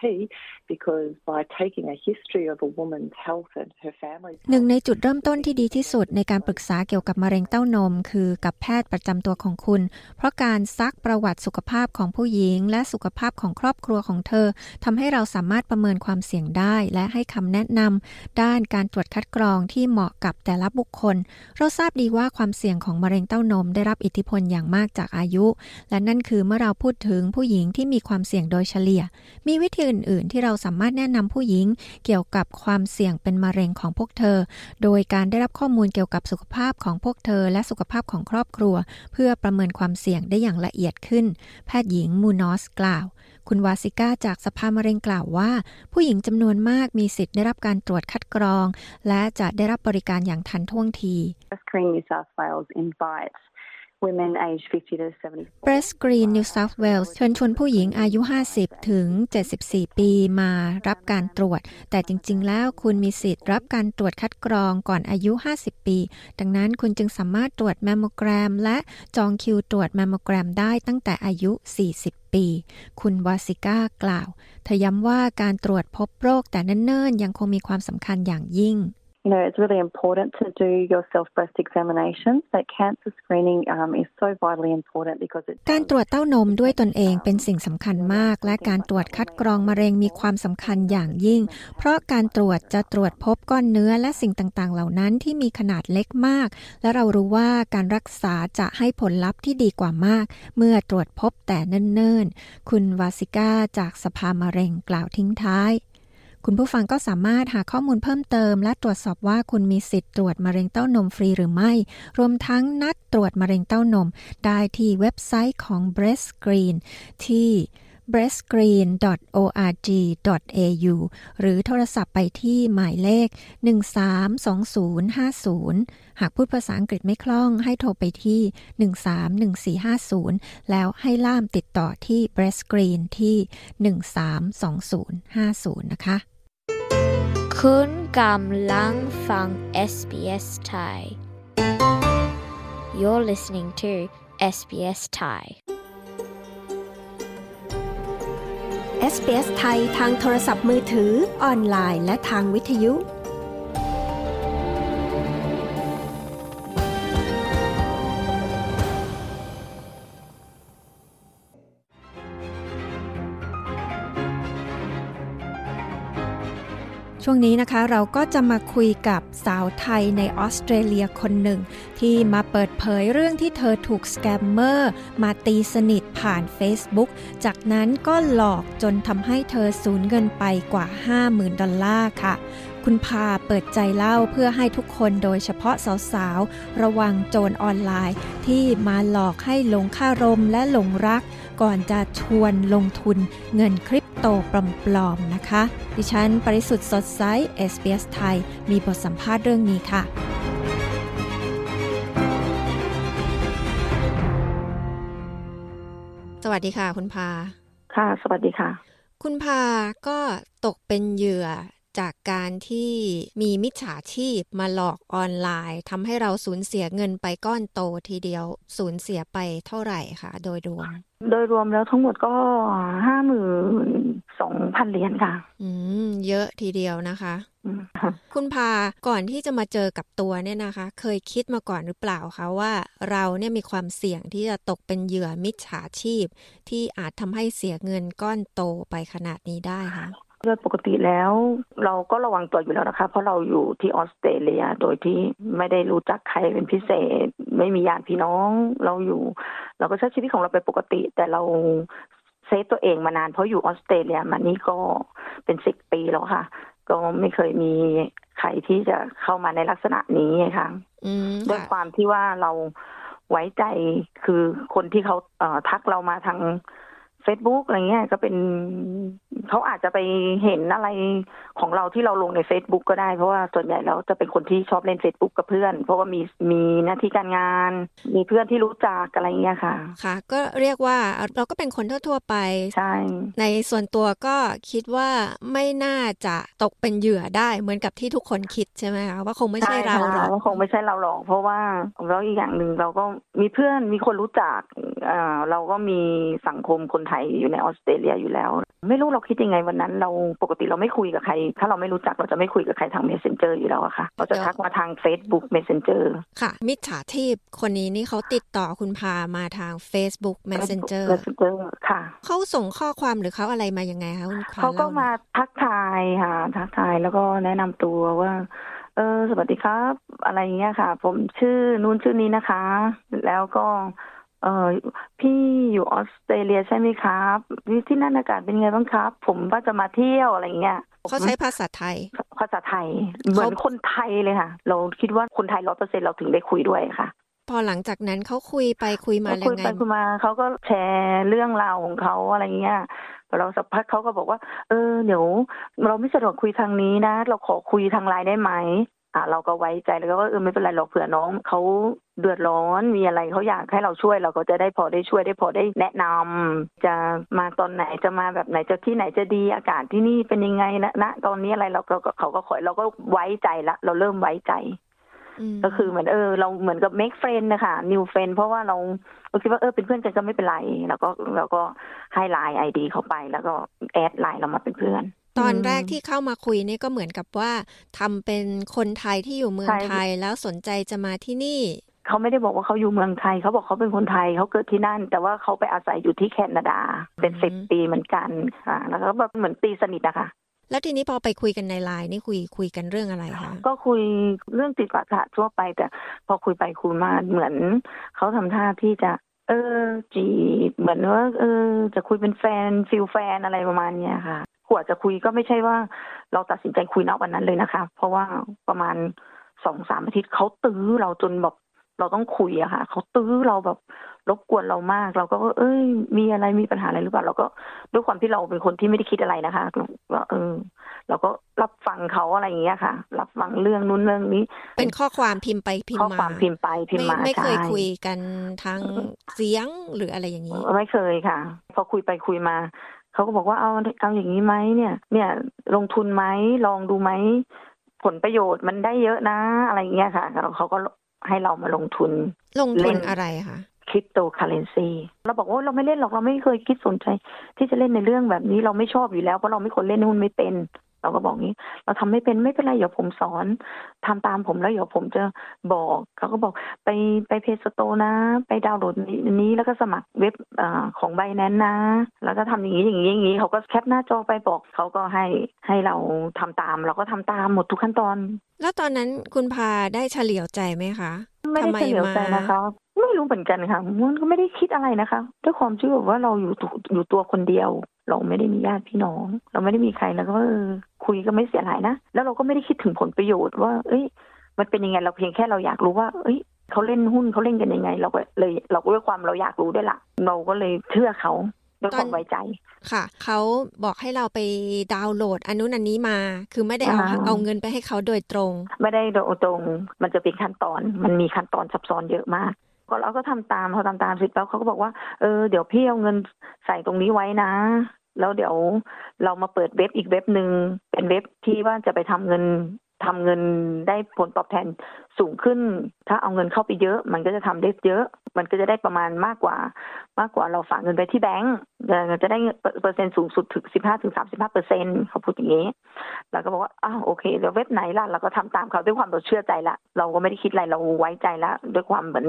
because by taking a history of a woman's health and her family's หนึ่งในจุดเริ่มต้นที่ดีที่สุดในการปรึกษาเกี่ยวกับมะเร็งเต้านม คือกับแพทย์ประจำตัวของคุณ เพราะการซักประวัติสุขภาพของผู้หญิง และสุขภาพของครอบครัวของเธอทำให้เราสามารถประเมินความเสี่ยงได้ และให้คำแนะนำด้านการตรวจคัดกรองที่เหมาะกับแต่ละบุคคล เราทราบดีว่าความเสี่ยงของมะเร็งเต้านม ได้รับอิทธิพลอย่างมากจากอายุและนั่นคือเมื่อเราพูดถึงผู้หญิงที่มีความเสี่ยงโดยเฉลี่ย มีวิธีอื่น ๆ ที่เราสามารถแนะนำผู้หญิงเกี่ยวกับความเสี่ยงเป็นมะเร็งของพวกเธอ โดยการได้รับข้อมูลเกี่ยวกับสุขภาพของพวกเธอ และสุขภาพของครอบครัว เพื่อประเมินความเสี่ยงได้อย่างละเอียดขึ้น แพทย์หญิงมูนอสกล่าวคุณวาสิก้าจากสภามะเร็งกล่าวว่า ผู้หญิงจำนวนมากมีสิทธิ์ได้รับการตรวจคัดกรอง และจะได้รับบริการอย่างทันท่วงที Screen New South Wales invites women aged 50 to 74. Breast Green New South Wales เชิญชวนผู้หญิงอายุ 50 ถึง 74 ปีมารับการตรวจ แต่จริง ๆ แล้วคุณมีสิทธิ์รับการตรวจคัดกรองก่อนอายุ 50 ปี ดังนั้นคุณจึงสามารถตรวจแมมโมแกรม และจองคิวตรวจแมมโมแกรมได้ตั้งแต่อายุ 40ปี คุณวาสิก้ากล่าว เธอย้ำว่าการตรวจพบโรคแต่เนิ่นๆ ยังคงมีความสำคัญอย่างยิ่ง you know, it's really important to do your self breast examination. That cancer screening um, is so vitally important because it การตรวจเต้านมด้วยตนเองเป็นสิ่งสำคัญมาก และการตรวจคัดกรองมะเร็งมีความสำคัญอย่างยิ่ง เพราะการตรวจจะตรวจพบก้อนเนื้อและสิ่งต่างๆ เหล่านั้นที่มีขนาดเล็กมาก และเรารู้ว่าการรักษาจะให้ผลลัพธ์ที่ดีกว่ามาก เมื่อตรวจพบแต่เนิ่นๆ คุณวาสิก้าจากสภามะเร็งกล่าวทิ้งท้าย คุณผู้ฟังก็สามารถหาข้อมูลเพิ่มเติม และตรวจสอบว่าคุณมีสิทธิ์ตรวจมะเร็งเต้านมฟรีหรือไม่ รวมทั้งนัดตรวจมะเร็งเต้านม ได้ที่เว็บไซต์ของ Breast Screen ที่ breastgreen.org.au หรือโทรศัพท์ไปที่หมายเลข 132050 หากพูดภาษาอังกฤษไม่คล่องให้โทรไปที่ 131450 แล้วให้ล่ามติดต่อที่ Breast Green ที่ 132050 นะคะ คุณกำลังฟัง SBS Thai You're listening to SBS Thai SBS ไทยทางโทรศัพท์มือถือออนไลน์และทางวิทยุ ช่วงนี้นะคะเราก็จะมาคุยกับสาวไทยในออสเตรเลียคนหนึ่ง ที่มาเปิดเผยเรื่องที่เธอถูกสแกมเมอร์มาตีสนิทผ่าน Facebook จากนั้นก็หลอกจนทำให้เธอสูญเงินไปกว่า 50,000 ดอลลาร์ค่ะ คุณพาเปิดใจเล่าเพื่อให้ทุกคนโดยเฉพาะสาวๆ ระวังโจรออนไลน์ ที่มาหลอกให้หลงค่ารมและหลงรัก ก่อนจะชวนลงทุนเงินคริปโตปลอมๆนะคะ ดิฉันปริสุทธ์สดใส SBS ไทย มีบทสัมภาษณ์เรื่องนี้ค่ะสวัสดีค่ะ คุณพา ค่ะ สวัสดีค่ะ คุณพาก็ตกเป็นเหยื่อ จากการที่มีมิจฉาชีพมาหลอกออนไลน์ทำให้เราสูญเสียเงินไปก้อนโตทีเดียวสูญเสียไปเท่าไหร่คะโดยรวม โดยรวมแล้วทั้งหมดก็ห้าหมื่นสองพันเหรียญค่ะ อืม เยอะทีเดียวนะคะคุณพาก่อนที่จะมาเจอกับตัวเนี่ยนะคะ เคยคิดมาก่อนหรือเปล่าคะว่า เราเนี่ยมีความเสี่ยงที่จะตกเป็นเหยื่อมิจฉาชีพ ที่อาจทำให้เสียเงินก้อนโตไปขนาดนี้ได้คะ โดยปกติแล้วเราก็ระวังตัวอยู่แล้วนะคะ เพราะเราอยู่ที่ออสเตรเลียโดยที่ไม่ได้รู้จักใครเป็นพิเศษ ไม่มีญาติพี่น้องเราอยู่ เราก็ใช้ชีวิตของเราไปปกติ แต่เราเซฟตัวเองมานานเพราะอยู่ออสเตรเลียมานี่ก็เป็นสิบปีแล้วค่ะ ก็ไม่เคยมีใครที่จะเข้ามาในลักษณะนี้ค่ะด้วยความที่ว่าเราไว้ใจคือคนที่เขาเทักเรามาทาง Facebook อะไรเงี้ยก็เป็นเขาอาจจะไปเห็นอะไรของเราที่เราลงใน Facebook ก็ได้ เพราะว่าส่วนใหญ่เราจะเป็นคนที่ชอบเล่น Facebook กับเพื่อน เพราะว่ามีมีหน้าที่การงาน มีเพื่อนที่รู้จักอะไรเงี้ยค่ะ ค่ะ ก็เรียกว่าเราก็เป็นคนทั่วๆไปใช่ในส่วนตัวก็คิดว่าไม่น่าจะตกเป็นเหยื่อได้เหมือนกับที่ทุกคนคิดใช่ไหมคะว่าคงไม่ใช่เราหรอกคงไม่ใช่เราหรอก เพราะว่าแล้วอีกอย่างหนึ่งเราก็มีเพื่อนมีคนรู้จักเราก็มีสังคมคนไทยอยู่ในออสเตรเลียอยู่แล้ว ไม่รู้เราคิดยังไงวันนั้น เราปกติเราไม่คุยกับใคร ถ้าเราไม่รู้จักเราจะไม่คุยกับใครทาง messenger อยู่แล้วอะค่ะ เราจะทักมาทาง Facebook messenger ค่ะ มิจฉาชีพคนนี้นี่เขาติดต่อคุณพามาทาง Facebook messenger messenger ค่ะเขาส่งข้อความหรือเขาอะไรมายังไงคะคุณพาเขาก็มาทักทายค่ะทักทายแล้วก็แนะนำตัวว่าเออสวัสดีครับ อะไรเงี้ยค่ะ ผมชื่อนู้นชื่อนี้นะคะ แล้วก็ เออพี่อยู่ออสเตรเลียใช่ไหมครับที่นั่นอากาศเป็นไงบ้างครับ ผมว่าจะมาเที่ยวอะไรเงี้ยเขาใช้ภาษาไทย ภาษาไทย เหมือนคนไทยเลยค่ะ เราคิดว่าคนไทยร้อยเปอร์เซ็นเราถึงได้คุยด้วยค่ะ พอหลังจากนั้นเขาคุยไปคุยมาคุยไปคุยมาเขาก็แชร์เรื่องราวของเขาอะไรเงี้ยเราสักพักเขาก็บอกว่า เออเดี๋ยวเราไม่สะดวกคุยทางนี้นะ เราขอคุยทางไลน์ได้ไหม อ่าเราก็ไว้ใจแล้วก็เออไม่เป็นไรหรอกเผื่อน้องเขาเดือดร้อนมีอะไรเขาอยากให้เราช่วยเราก็จะได้พอได้ช่วยได้พอได้แนะนำจะมาตอนไหนจะมาแบบไหนจะที่ไหนจะดีอากาศที่นี่เป็นยังไงนะณตอนนี้อะไรเราก็เขาก็ขอเราก็ไว้ใจละ เราเริ่มไว้ใจก็คือเหมือนเออ เราเหมือนกับ make friend นะคะ new friend เพราะว่าเราเราคิดว่าเออเป็นเพื่อนกันก็ไม่เป็นไร แล้วก็เราก็ให้ไลน์ ID เขาไป แล้วก็ add ไลน์เรามาเป็นเพื่อน ตอนแรกที่เข้ามาคุยนี่ก็เหมือนกับว่าทำเป็นคนไทยที่อยู่เมืองไทยแล้วสนใจจะมาที่นี่เขาไม่ได้บอกว่าเขาอยู่เมืองไทย เขาบอกเขาเป็นคนไทยเขาเกิดที่นั่น แต่ว่าเขาไปอาศัยอยู่ที่แคนาดา เป็นสิบปีเหมือนกันค่ะ แล้วก็แบบเหมือนตีสนิทนะคะแล้วทีนี้พอไปคุยกันในไลน์นี่คุยคุยกันเรื่องอะไรคะก็คุยเรื่องติดปัญหาทั่วไป แต่พอคุยไปคุยมาเหมือนเขาทำท่าที่จะ เออจีบเหมือนว่าเออ จะคุยเป็นแฟน feel แฟนอะไรประมาณเนี้ยค่ะก ว่าจะคุยก็ไม่ใช่ว่า เราตัดสินใจคุยณวันนั้นเลยนะคะ เพราะว่าประมาณสองสามอาทิตย์เขาตื้อเราจนแบบเราต้องคุยอะค่ะเขาตื้อเราแบบรบกวนเรามาก เราก็เอ้ย มีอะไรมีปัญหาอะไรหรือเปล่า เราก็ด้วยความที่เราเป็นคนที่ไม่ได้คิดอะไรนะคะก็เออ เราก็รับฟังเขาอะไรอย่างเงี้ยค่ะ รับฟังเรื่องนู้นเรื่องนี้ เป็นข้อความพิมพ์ไปพิมพ์มาข้อความพิมพ์ไปพิมพ์มาไม่เคยคุยกันทางเสียงหรืออะไรอย่างนี้ ไม่เคยค่ะ พอคุยไปคุยมา เขาก็บอกว่าเอาเอาอย่างนี้ไหมเนี่ย เนี่ยลงทุนไหมลองดูไหมผลประโยชน์มันได้เยอะนะอะไรเงี้ยค่ะเขาก็ให้เรามาลงทุน ลงทุนอะไรคะคริปโตเคอเรนซีเราบอกว่าเราไม่เล่นหรอกเราไม่เคยคิดสนใจ ที่จะเล่นในเรื่องแบบนี้เราไม่ชอบอยู่แล้วเพราะเราไม่คนเล่นหุ้นไม่เป็น เราก็บอกงี้ เราทำไม่เป็นไม่เป็นไรเดี๋ยวผมสอนทำตามผมแล้วเดี๋ยวผมจะบอกเขาก็บอกไปไปเพจสโตนะ ไปดาวน์โหลดนี้แล้วก็สมัครเว็บอของใบแนนนะ แล้วก็ทำอย่างนี้อย่างนี้อย่างนี้เขาก็แคปหน้าจอไปบอกเขาก็ให้ให้เราทำตาม เราก็ทำตามหมดทุกขั้นตอน แล้วตอนนั้นคุณพาได้เฉลียวใจไหมคะไม่ได้เฉลียวใจนะคะไม่รู้เหมือนกันค่ะมันก็ไม่ได้คิดอะไรนะคะด้วยความที่แบบว่าเราอยู่อยู่ตัวคนเดียว เราไม่ได้มีญาติพี่น้อง เราไม่ได้มีใครแล้วก็เออคุยก็ไม่เสียหายนะแล้วเราก็ไม่ได้คิดถึงผลประโยชน์ว่า เอ้ย มันเป็นยังไงเราเพียงแค่เราอยากรู้ว่า เอ้ยเขาเล่นหุ้นเขาเล่นกันยังไง เราก็เลยเราก็ด้วยความเราอยากรู้ด้วยละเราก็เลยเชื่อเขาด้วยความไว้ใจค่ะ เขาบอกให้เราไปดาวน์โหลดอันนู้นอันนี้มา คือไม่ได้เอาเอาเงินไปให้เขาโดยตรง ไม่ได้โดยตรง มันจะเป็นขั้นตอน มันมีขั้นตอนซับซ้อนเยอะมาก ก็เราก็ทำตามพอทำตามเสร็จแล้วเขาก็บอกว่าเออเดี๋ยวพี่เอาเงินใส่ตรงนี้ไว้นะ แล้วเดี๋ยวเรามาเปิดเว็บอีกเว็บหนึ่งเป็นเว็บที่ว่าจะไปทำเงิน ทำเงินได้ผลตอบแทนสูงขึ้น ถ้าเอาเงินเข้าไปเยอะ มันก็จะทำได้เยอะ มันก็จะได้ประมาณมากกว่า มากกว่าเราฝากเงินไปที่แบงก์จะได้เปอร์เซ็นต์สูงสุดถึงสิบห้าถึงสามสิบห้าเปอร์เซ็นต์เขาพูดอย่างนี้เราก็บอกว่าอ้าวโอเคแล้วเว็บไหนล่ะเราก็ทำตามเขาด้วยความเราเชื่อใจละเราก็ไม่ได้คิดอะไรเราไว้ใจละด้วยความเหมือน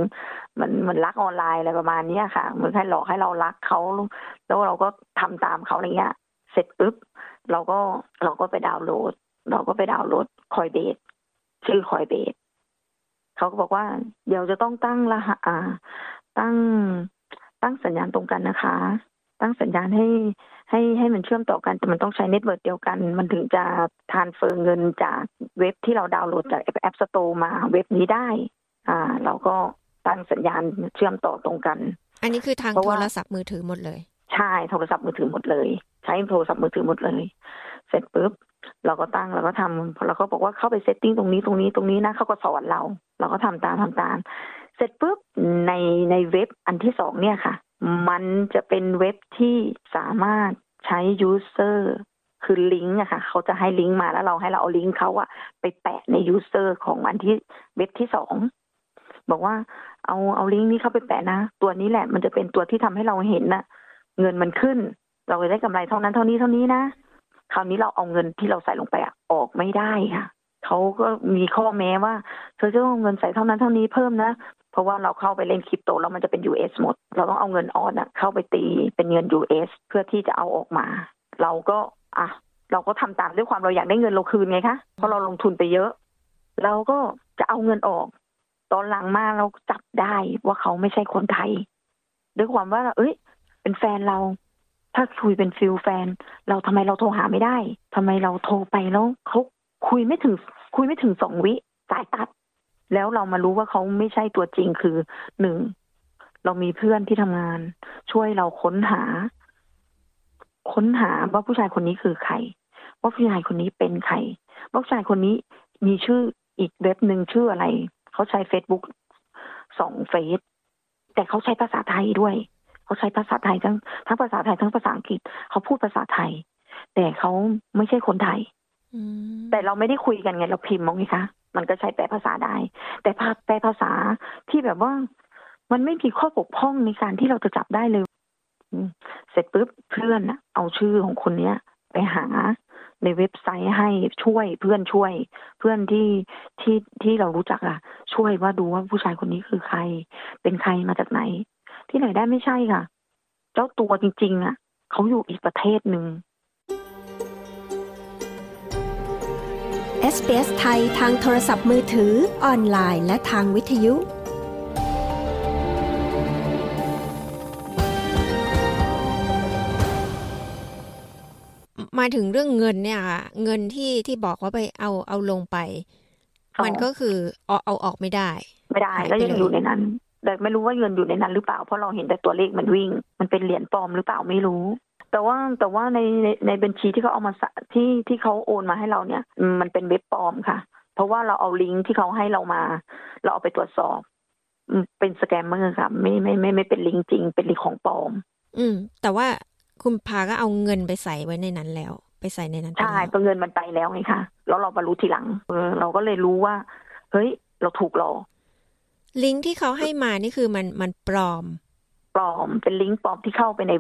เหมือนเหมือนรักออนไลน์อะไรประมาณนี้ค่ะเหมือนให้หลอกให้เรารักเขาแล้วเราก็ทำตามเขาอะไรเงี้ยเสร็จปุ๊บเราก็เราก็ไปดาวน์โหลด เราก็ไปดาวน์โหลดคอยเบสชื่อ Coinbase เขาก็บอกว่า เดี๋ยวจะต้องตั้งรหัสอ่าตั้งตั้งสัญญาณตรงกันนะคะ ตั้งสัญญาณให้ให้ให้มันเชื่อมต่อกันแต่มันต้องใช้ network เดียวกัน มันถึงจะ transfer เงินจากเว็บที่เราดาวน์โหลดจาก App Store มาเว็บนี้ได้ อ่า เราก็ตั้งสัญญาณเชื่อมต่อตรงกัน อันนี้คือทางโทรศัพท์มือถือหมดเลย ใช่โทรศัพท์มือถือหมดเลย ใช้โทรศัพท์มือถือหมดเลยเส ร็จปุ๊บเราก็ตั้งเราก็ทำเราก็บอกว่าเข้าไป setting ตรงนี้ตรงนี้ตรงนี้นะเขาก็สอนเรา เราก็ทำตามทำตาม เสร็จปุ๊บในในเว็บอันที่สองเนี่ยค่ะ มันจะเป็นเว็บที่สามารถใช้ user คือลิงก์อะค่ะเขาจะให้ลิงก์มาแล้วเราให้เราเอาลิงก์เขาอะไปแปะใน user ของอันที่เว็บที่สองบอกว่าเอาเอาลิงก์นี้เข้าไปแปะนะ ตัวนี้แหละ มันจะเป็นตัวที่ทำให้เราเห็นนะเงินมันขึ้น เราจะได้กำไรเท่านั้นเท่านี้เท่านี้นะ คราวนี้เราเอาเงินที่เราใส่ลงไปอะออกไม่ได้ค่ะเขาก็มีข้อแม้ว่าเธอจะต้องเงินใส่เท่านั้นเท่านี้เพิ่มนะ เพราะว่าเราเข้าไปเล่นคริปโตแล้วมันจะเป็น US หมด เราต้องเอาเงินออนอะเข้าไปตีเป็นเงิน US เพื่อที่จะเอาออกมา เราก็อะเราก็ทำตามด้วยความเราอยากได้เงินเราคืนไงคะเพราะเราลงทุนไปเยอะ เราก็จะเอาเงินออก ตอนหลังมาเราจับได้ว่าเขาไม่ใช่คนไทยด้วยความว่า เอ้ย เป็นแฟนเรา ถ้าคุยเป็นฟิลแฟน เราทำไมเราโทรหาไม่ได้ทำไมเราโทรไปแล้วเขาคุยไม่ถึง คุยไม่ถึงสองวิสายตัด แล้วเรามารู้ว่าเขาไม่ใช่ตัวจริงคือหนึ่งเรามีเพื่อนที่ทำงาน ช่วยเราค้นหา ค้นหาว่าผู้ชายคนนี้คือใคร ว่าผู้ชายคนนี้เป็นใครว่าผู้ชายคนนี้มีชื่ออีกเว็บหนึ่งชื่ออะไร เขาใช้เฟซบุ๊กสองเฟซแต่เขาใช้ภาษาไทยด้วย เขาใช้ภาษาไทยทั้งทั้งภาษาไทยทั้งภาษาอังกฤษเขาพูดภาษาไทย แต่เขาไม่ใช่คนไทยแต่เราไม่ได้คุยกันไงเราพิมพ์มองไงคะมันก็ใช้แปลภาษาได้ แต่ภาแปลภาษาที่แบบว่า มันไม่มีข้อบกพร่องในการที่เราจะจับได้เลยเสร็จปุ๊บเพื่อนเอาชื่อของคนเนี้ย ไปหาในเว็บไซต์ให้ช่วยเพื่อนช่วย เพื่อนที่ที่ที่เรารู้จักอะช่วยว่าดูว่าผู้ชายคนนี้คือใคร เป็นใครมาจากไหน ที่ไหนได้ไม่ใช่ค่ะ เจ้าตัวจริง ๆอะเขาอยู่อีกประเทศหนึ่ง SBS ไทยทางโทรศัพท์มือถือออนไลน์และทางวิทยุ มาถึงเรื่องเงินเนี่ยค่ะเงินที่ที่บอกว่าไปเอาเอาลงไป มันก็คือเอาเอาออกไม่ได้ ไม่ได้แล้วยังอยู่ในนั้น แต่ไม่รู้ว่าเงินอยู่ในนั้นหรือเปล่าเพราะเราเห็นแต่ตัวเลขมันวิ่ง มันเป็นเหรียญปลอมหรือเปล่าไม่รู้ แต่ว่าแต่ว่าในในในบัญชีที่เขาเอามาที่ที่เขาโอนมาให้เราเนี่ย มันเป็นเว็บปลอมค่ะ เพราะว่าเราเอาลิงก์ที่เขาให้เรามา เราเอาไปตรวจสอบเป็นสแกมเมอร์ค่ะ ไม่ไม่ไม่ไม่เป็นลิงก์จริง เป็นลิงก์ของปลอม อืม แต่ว่าคุณพาก็เอาเงินไปใส่ไว้ในนั้นแล้ว ไปใส่ในนั้นใช่ตัวเงินมันไปแล้วไงคะแล้วเรามารู้ทีหลังเออเราก็เลยรู้ว่า เฮ้ย เราถูกหลอก ลิงก์ที่เขาให้มานี่คือมันมันปลอม ปลอมเป็นลิงก์ปลอมที่เข้าไปใน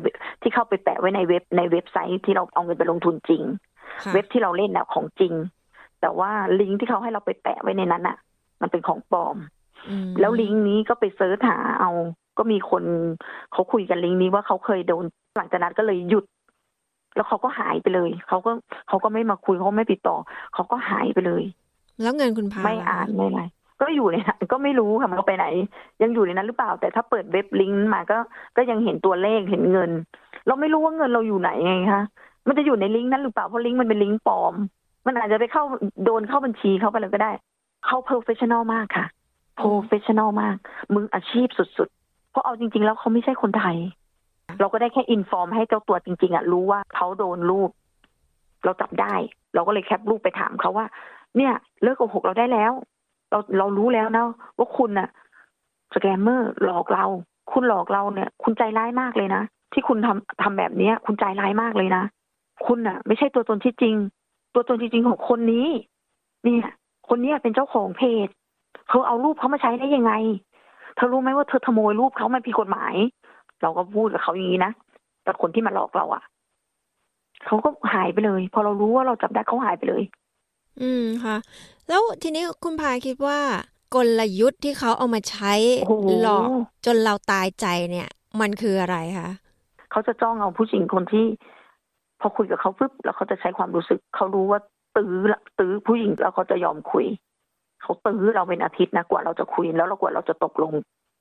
ที่เข้าไปแปะไว้ในเว็บในเว็บไซต์ที่เราเอาเงินไปลงทุนจริง เว็บที่เราเล่นน่ะของจริง แต่ว่าลิงก์ที่เขาให้เราไปแปะไว้ในนั้นน่ะ มันเป็นของปลอม แล้วลิงก์นี้ก็ไป search หาเอาก็มีคนเขาคุยกันลิงก์นี้ว่าเขาเคยโดนหลังจากนั้นก็เลยหยุด แล้วเขาก็หายไปเลยเขาก็เขาก็ไม่มาคุยเขาไม่ติดต่อเขาก็หายไปเลย แล้วเงินคุณพาไม่อ่านไม่อะไร ก็อยู่ในนั้นก็ไม่รู้ค่ะมันไปไหน ยังอยู่ในนั้นหรือเปล่า แต่ถ้าเปิดเว็บลิงก์มาก็ก็ยังเห็นตัวเลขเห็นเงิน เราไม่รู้ว่าเงินเราอยู่ไหนไงคะมันจะอยู่ในลิงก์นั้นหรือเปล่าเพราะลิงก์มันเป็นลิงก์ปลอม มันอาจจะไปเข้าโดนเข้าบัญชีเขาไปเลยก็ได้ เขา professional มากค่ะ professional มาก มืออาชีพสุดๆ เพราะเอาจริง ๆ แล้วเขาไม่ใช่คนไทย เราก็ได้แค่ inform ให้เจ้าตัวจริง ๆอะรู้ว่าเขาโดนรูป เราจับได้ เราก็เลย cap รูปไปถามเขาว่า เนี่ย เลิกโกหกเราได้แล้ว เราเรารู้แล้วนะว่าคุณน่ะ scammer หลอกเรา คุณหลอกเราเนี่ย คุณใจร้ายมากเลยนะที่คุณทำทำแบบเนี้ย คุณใจร้ายมากเลยนะคุณน่ะ ไม่ใช่ตัวตนที่จริง ตัวตนจริงของคนนี้ เนี่ย คนนี้เป็นเจ้าของเพจเธอเอารูปเขามาใช้ได้ยังไง เธอรู้ไหมว่าเธอขโมยรูปเขามันผิดกฎหมาย เราก็พูดกับเขาอย่างนี้นะแต่คนที่มาหลอกเราอะ่ะเขาก็หายไปเลย พอเรารู้ว่าเราจับได้เขาหายไปเลย อืมค่ะ แล้วทีนี้คุณพาคิดว่ากลยุทธ์ที่เขาเอามาใช้หลอกจนเราตายใจเนี่ย มันคืออะไรคะเขาจะจ้องเอาผู้หญิงคนที่ พอคุยกับเขาปุ๊บแล้วเขาจะใช้ความรู้สึก เขารู้ว่าตื้อตื้อผู้หญิงแล้วเขาจะยอมคุย เขาตื้อเราเป็นอาทิตย์นะกว่าเราจะคุยแล้วเรากว่าเราจะตกลง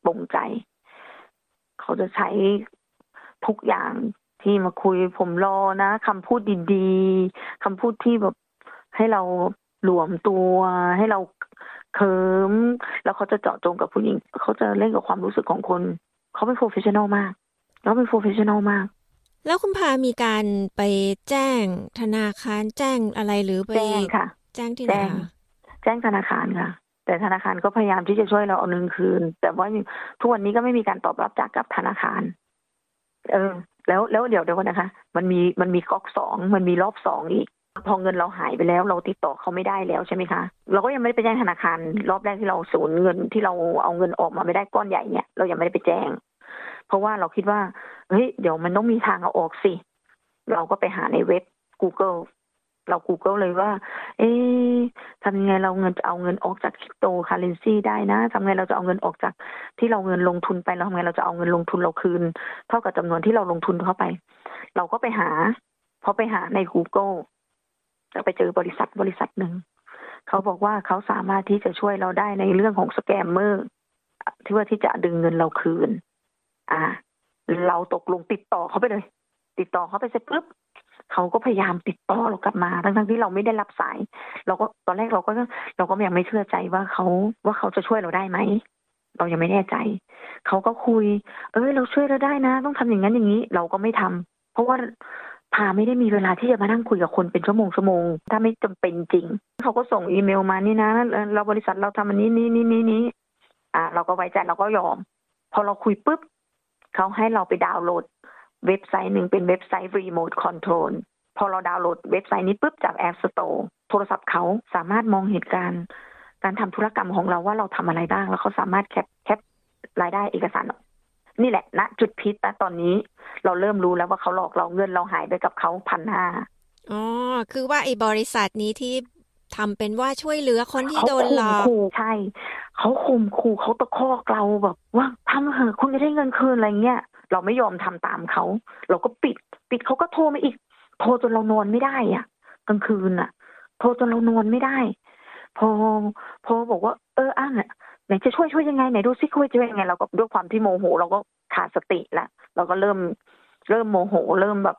ปรงใจ เขาจะใช้ทุกอย่างที่มาคุยผมรอนะคำพูดดีๆคำพูดที่แบบ ให้เราหลวมตัวให้เราเคิมแล้วเขาจะเจาะจงกับผู้หญิง เขาจะเล่นกับความรู้สึกของคน เขาเป็น professional มาก แล้วเป็น professional มาก แล้วคุณพามีการไปแจ้งธนาคารแจ้งอะไรหรือไปแจ้งค่ะ แจ้งที่ไหนแจ้งธนาคารค่ะ แต่ธนาคารก็พยายามที่จะช่วยเราเอาเงินคืน แต่ว่าทุกวันนี้ก็ไม่มีการตอบรับจากกับธนาคาร เออ แล้วแล้วเดี๋ยวเดี๋ยวนะคะ มันมีมันมีก๊อกสองมันมีรอบสองอีก พอเงินเราหายไปแล้วเราติดต่อเขาไม่ได้แล้วใช่ไหมคะ เราก็ยังไม่ได้ไปแจ้งธนาคาร รอบแรกที่เราสูญเงินที่เราเอาเงินออกมาไม่ได้ก้อนใหญ่เนี่ย เรายังไม่ได้ไปแจ้ง เพราะว่าเราคิดว่าเฮ้ยเดี๋ยวมันต้องมีทางเอาออกสิ เราก็ไปหาในเว็บ Google เรา Google เลยว่า เอ๊ะทำยังไงเราเงินจะเอาเงินออกจากคริปโตคาเรนซีได้นะทำไงเราจะเอาเงินออกจากที่เราเงินลงทุนไปเราทำไงเราจะเอาเงินลงทุนเราคืน เท่ากับจำนวนที่เราลงทุนเข้าไป เราก็ไปหาพอไปหาใน Google จะไปเจอบริษัทบริษัทหนึ่งเขาบอกว่าเขาสามารถที่จะช่วยเราได้ในเรื่องของ scammer ที่ว่าที่จะดึงเงินเราคืน อ่า เราตกลงติดต่อเขาไปเลย ติดต่อเขาไปเสร็จปุ๊บเขาก็พยายามติดต่อเรากลับมาทั้งๆที่เราไม่ได้รับสาย เราก็ตอนแรกเราก็เราก็ยังไม่เชื่อใจว่าเขาว่าเขาจะช่วยเราได้ไหมเรายังไม่แน่ใจ เขาก็คุย เอ้ย เราช่วยเราได้นะ ต้องทำอย่างนั้นอย่างนี้ เราก็ไม่ทำเพราะว่า พาไม่ได้มีเวลาที่จะมานั่งคุยกับคนเป็นชั่วโมงชั่วโมง ถ้าไม่จำเป็นจริง เขาก็ส่งอีเมลมานี่นะ เราบริษัทเราทำอันนี้นี่นี่นี่นี้อ่า เราก็ไว้ใจเราก็ยอม พอเราคุยปุ๊บเขาให้เราไปดาวน์โหลด เว็บไซต์หนึ่งเป็นเว็บไซต์ Remote Control พอเราดาวน์โหลดเว็บไซต์นี้ปุ๊บจาก App Store โทรศัพท์เขาสามารถมองเหตุการณ์ การทำธุรกรรมของเราว่าเราทำอะไรบ้าง แล้วเขาสามารถแคปแคปรายได้เอกสาร นี่แหละณนะจุดพิษนะตอนนี้ เราเริ่มรู้แล้วว่าเขาหลอกเราเงินเราหายไปกับเขาพันห้าอ๋อ คือว่าไอ้บริษัทนี้ที่ทำเป็นว่าช่วยเหลือคนที่โดนหลอกขู่ใช่ เขาข่มขู่เขาตะคอกเราแบบว่าทำเถอะคุณจะได้เงินคืนอะไรเงี้ยเราไม่ยอมทำตามเขา เราก็ปิด ปิดเขาก็โทรมาอีก โทรจนเรานอนไม่ได้อะกลางคืนอะ โทรจนเรานอนไม่ได้ พอ พอบอกว่า เอออะ ไหนจะช่วยช่วยยังไงไหนดูซิคุยจะยังไงเราก็ด้วยความที่โมโห เราก็ขาดสติละเราก็เริ่ม เริ่มโมโห เริ่มแบบ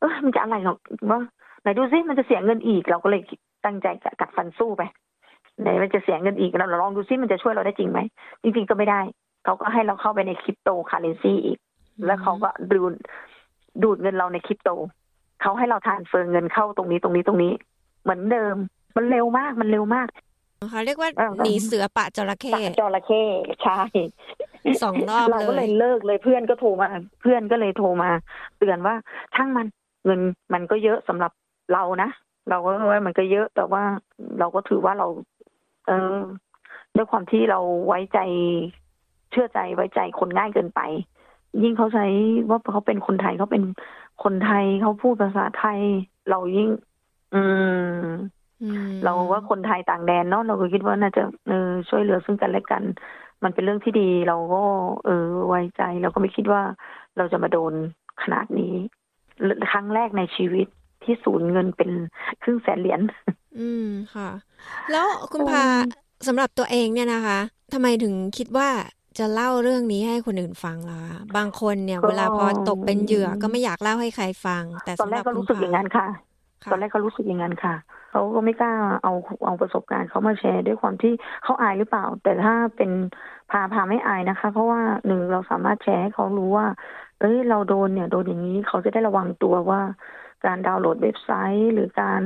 เออมันจะอะไรหรอกว่าไหนดูซิมันจะเสียเงินอีก เราก็เลยตั้งใจกัดฟันสู้ไปไหนมันจะเสียเงินอีกเราลองดูซิมันจะช่วยเราได้จริงไหมจริงๆก็ไม่ได้เขาก็ให้เราเข้าไปในคริปโตคาเรนซีอีก แล้วเขาก็ดูดดูดเงินเราในคริปโตเขาให้เราทานเฟิร์เงินเข้าตรงนี้ตรงนี้ตรงนี้ เหมือนเดิม มันเร็วมากมันเร็วมาก เขาเรียกว่าหนีเสือปะจระเข้จระเข้ใช่สองรอบเราก็เลยเลิกเลยเพื่อนก็โทรมา เพื่อนก็เลยโทรมา เตือนว่าช่างมันเงินมันก็เยอะสำหรับเรานะเราก็ว่ามันก็เยอะแต่ว่าเราก็ถือว่าเรา เออด้วยความที่เราไว้ใจเชื่อใจไว้ใจคนง่ายเกินไป ยิ่งเขาใช้ว่าเขาเป็นคนไทยเขาเป็นคนไทยเขาพูดภาษาไทย เรายิ่ง อืม เราว่าคนไทยต่างแดนเนาะเราก็คิดว่าน่าจะเออช่วยเหลือซึ่งกันและกัน มันเป็นเรื่องที่ดีเราก็เออไว้ใจเราก็ไม่คิดว่าเราจะมาโดนขนาดนี้ ครั้งแรกในชีวิตที่สูญเงินเป็นครึ่งแสนเหรียญอืมค่ะ แล้วคุณพาสำหรับตัวเองเนี่ยนะคะทำไมถึงคิดว่าจะเล่าเรื่องนี้ให้คนอื่นฟังล่ะบางคนเนี่ย เวลาพอตกเป็นเหยื่อก็ไม่อยากเล่าให้ใครฟัง แต่ตอนแรกก็รู้สึกอย่างนั้นค่ะ ตอนแรกก็รู้สึกอย่างนั้นค่ะ เขาก็ไม่กล้าเอาเอาประสบการณ์เขามาแชร์ด้วยความที่เขาอายหรือเปล่า แต่ถ้าเป็นพาพาไม่อายนะคะ เพราะว่าหนึ่งเราสามารถแชร์ให้เขารู้ว่า เอ้ยเราโดนเนี่ยโดนอย่างนี้เขาจะได้ระวังตัวว่า การดาวน์โหลดเว็บไซต์ หรือการ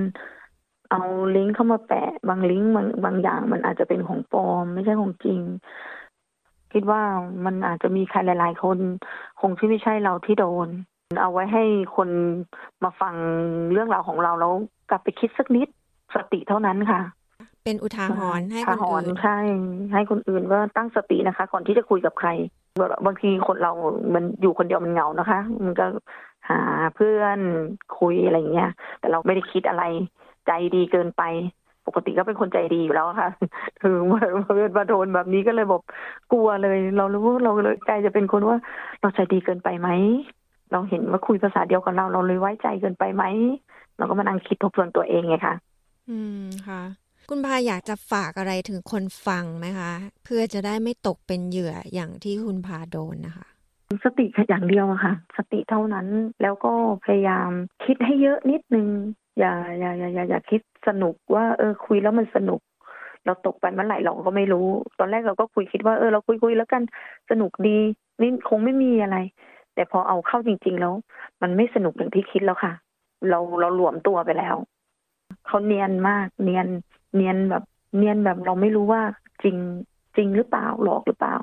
เอาลิงก์เข้ามาแปะบางลิงก์บางบางอย่างมันอาจจะเป็นของปลอม ไม่ใช่ของจริง คิดว่ามันอาจจะมีใครหลาย ๆ คน คงที่ไม่ใช่เราที่โดน เอาไว้ให้คนมาฟังเรื่องราวของเราแล้ว กลับไปคิดสักนิดสติเท่านั้นค่ะ เป็นอุทาหรณ์ให้คนอื่นใช่ให้คนอื่นว่าตั้งสตินะคะ ก่อนที่จะคุยกับใครบางทีคนเรา มันอยู่คนเดียวมันเหงานะคะ มันก็หาเพื่อนคุยอะไรเงี้ย แต่เราไม่ได้คิดอะไรใจดีเกินไป ปกติก็เป็นคนใจดีอยู่แล้วค่ะคือมามาโดนแบบนี้ก็เลยบอกกลัวเลย เรารู้เราเลยใจจะเป็นคนว่า เราใจดีเกินไปไหม เราเห็นว่าคุยภาษาเดียวกับเรา เราเลยไว้ใจเกินไปไหม เราก็มานั่งคิดทบทวนตัวเองไงค่ะอืมค่ะ คุณพาอยากจะฝากอะไรถึงคนฟังไหมคะ เพื่อจะได้ไม่ตกเป็นเหยื่ออย่างที่คุณพาโดนนะคะสติอย่างเดียวอะค่ะ สติเท่านั้นแล้วก็พยายามคิดให้เยอะนิดนึง อย่าอย่าอย่าอย่าอย่าคิดสนุกว่า เออ คุยแล้วมันสนุก เราตกไปเมื่อไหร่เราก็ไม่รู้ ตอนแรกเราก็คุยคิดว่าเออเราคุยคุยแล้วกันสนุกดีนี่คงไม่มีอะไร แต่พอเอาเข้าจริง ๆ แล้ว มันไม่สนุกอย่างที่คิดแล้วค่ะ เราเราหลวมตัวไปแล้วเขาเนียนมาก เนียน เนียนแบบ เนียนแบบเราไม่รู้ว่าจริงจริงหรือเปล่าหลอกหรือเปล่า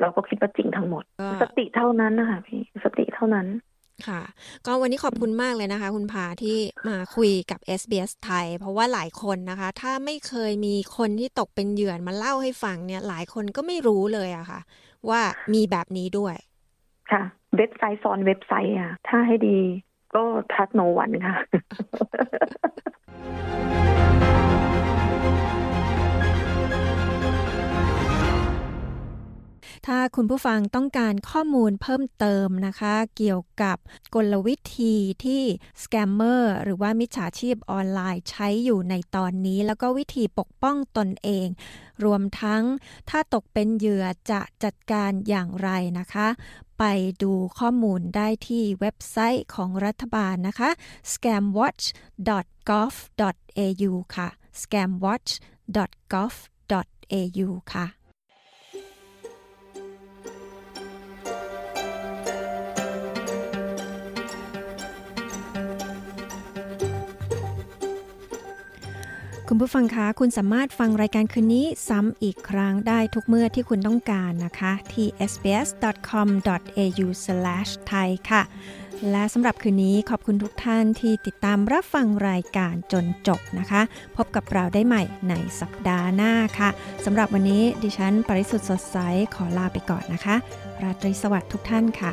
เราก็คิดว่าจริงทั้งหมด สติเท่านั้นนะคะพี่สติเท่านั้นค่ะ ก็วันนี้ขอบคุณมากเลยนะคะ คุณพาที่มาคุยกับ SBS ไทย เพราะว่าหลายคนนะคะ ถ้าไม่เคยมีคนที่ตกเป็นเหยื่อมาเล่าให้ฟังเนี่ย หลายคนก็ไม่รู้เลยอะค่ะ ว่ามีแบบนี้ด้วย ค่ะ เว็บไซต์ซ้อนเว็บไซต์อะถ้าให้ดี ก็ทัดโนวันค่ะ ถ้าคุณผู้ฟังต้องการข้อมูลเพิ่มเติมนะคะ เกี่ยวกับกลวิธีที่สแกมเมอร์หรือว่ามิจฉาชีพออนไลน์ใช้อยู่ในตอนนี้ แล้วก็วิธีปกป้องตนเอง รวมทั้งถ้าตกเป็นเหยื่อจะจัดการอย่างไรนะคะ ไปดูข้อมูลได้ที่เว็บไซต์ของรัฐบาลนะคะ scamwatch.gov.au ค่ะ scamwatch.gov.au ค่ะ คุณผู้ฟังคะคุณสามารถฟังรายการคืนนี้ซ้ำอีกครั้งได้ทุกเมื่อที่คุณต้องการนะคะ ที่ sbs.com.au/thai ค่ะ และสำหรับคืนนี้ขอบคุณทุกท่านที่ติดตามรับฟังรายการจนจบนะคะ พบกับเราได้ใหม่ในสัปดาห์หน้าค่ะสำหรับวันนี้ดิฉันปริสุทธ์สดใสขอลาไปก่อนนะคะ ราตรีสวัสดิ์ทุกท่านค่ะ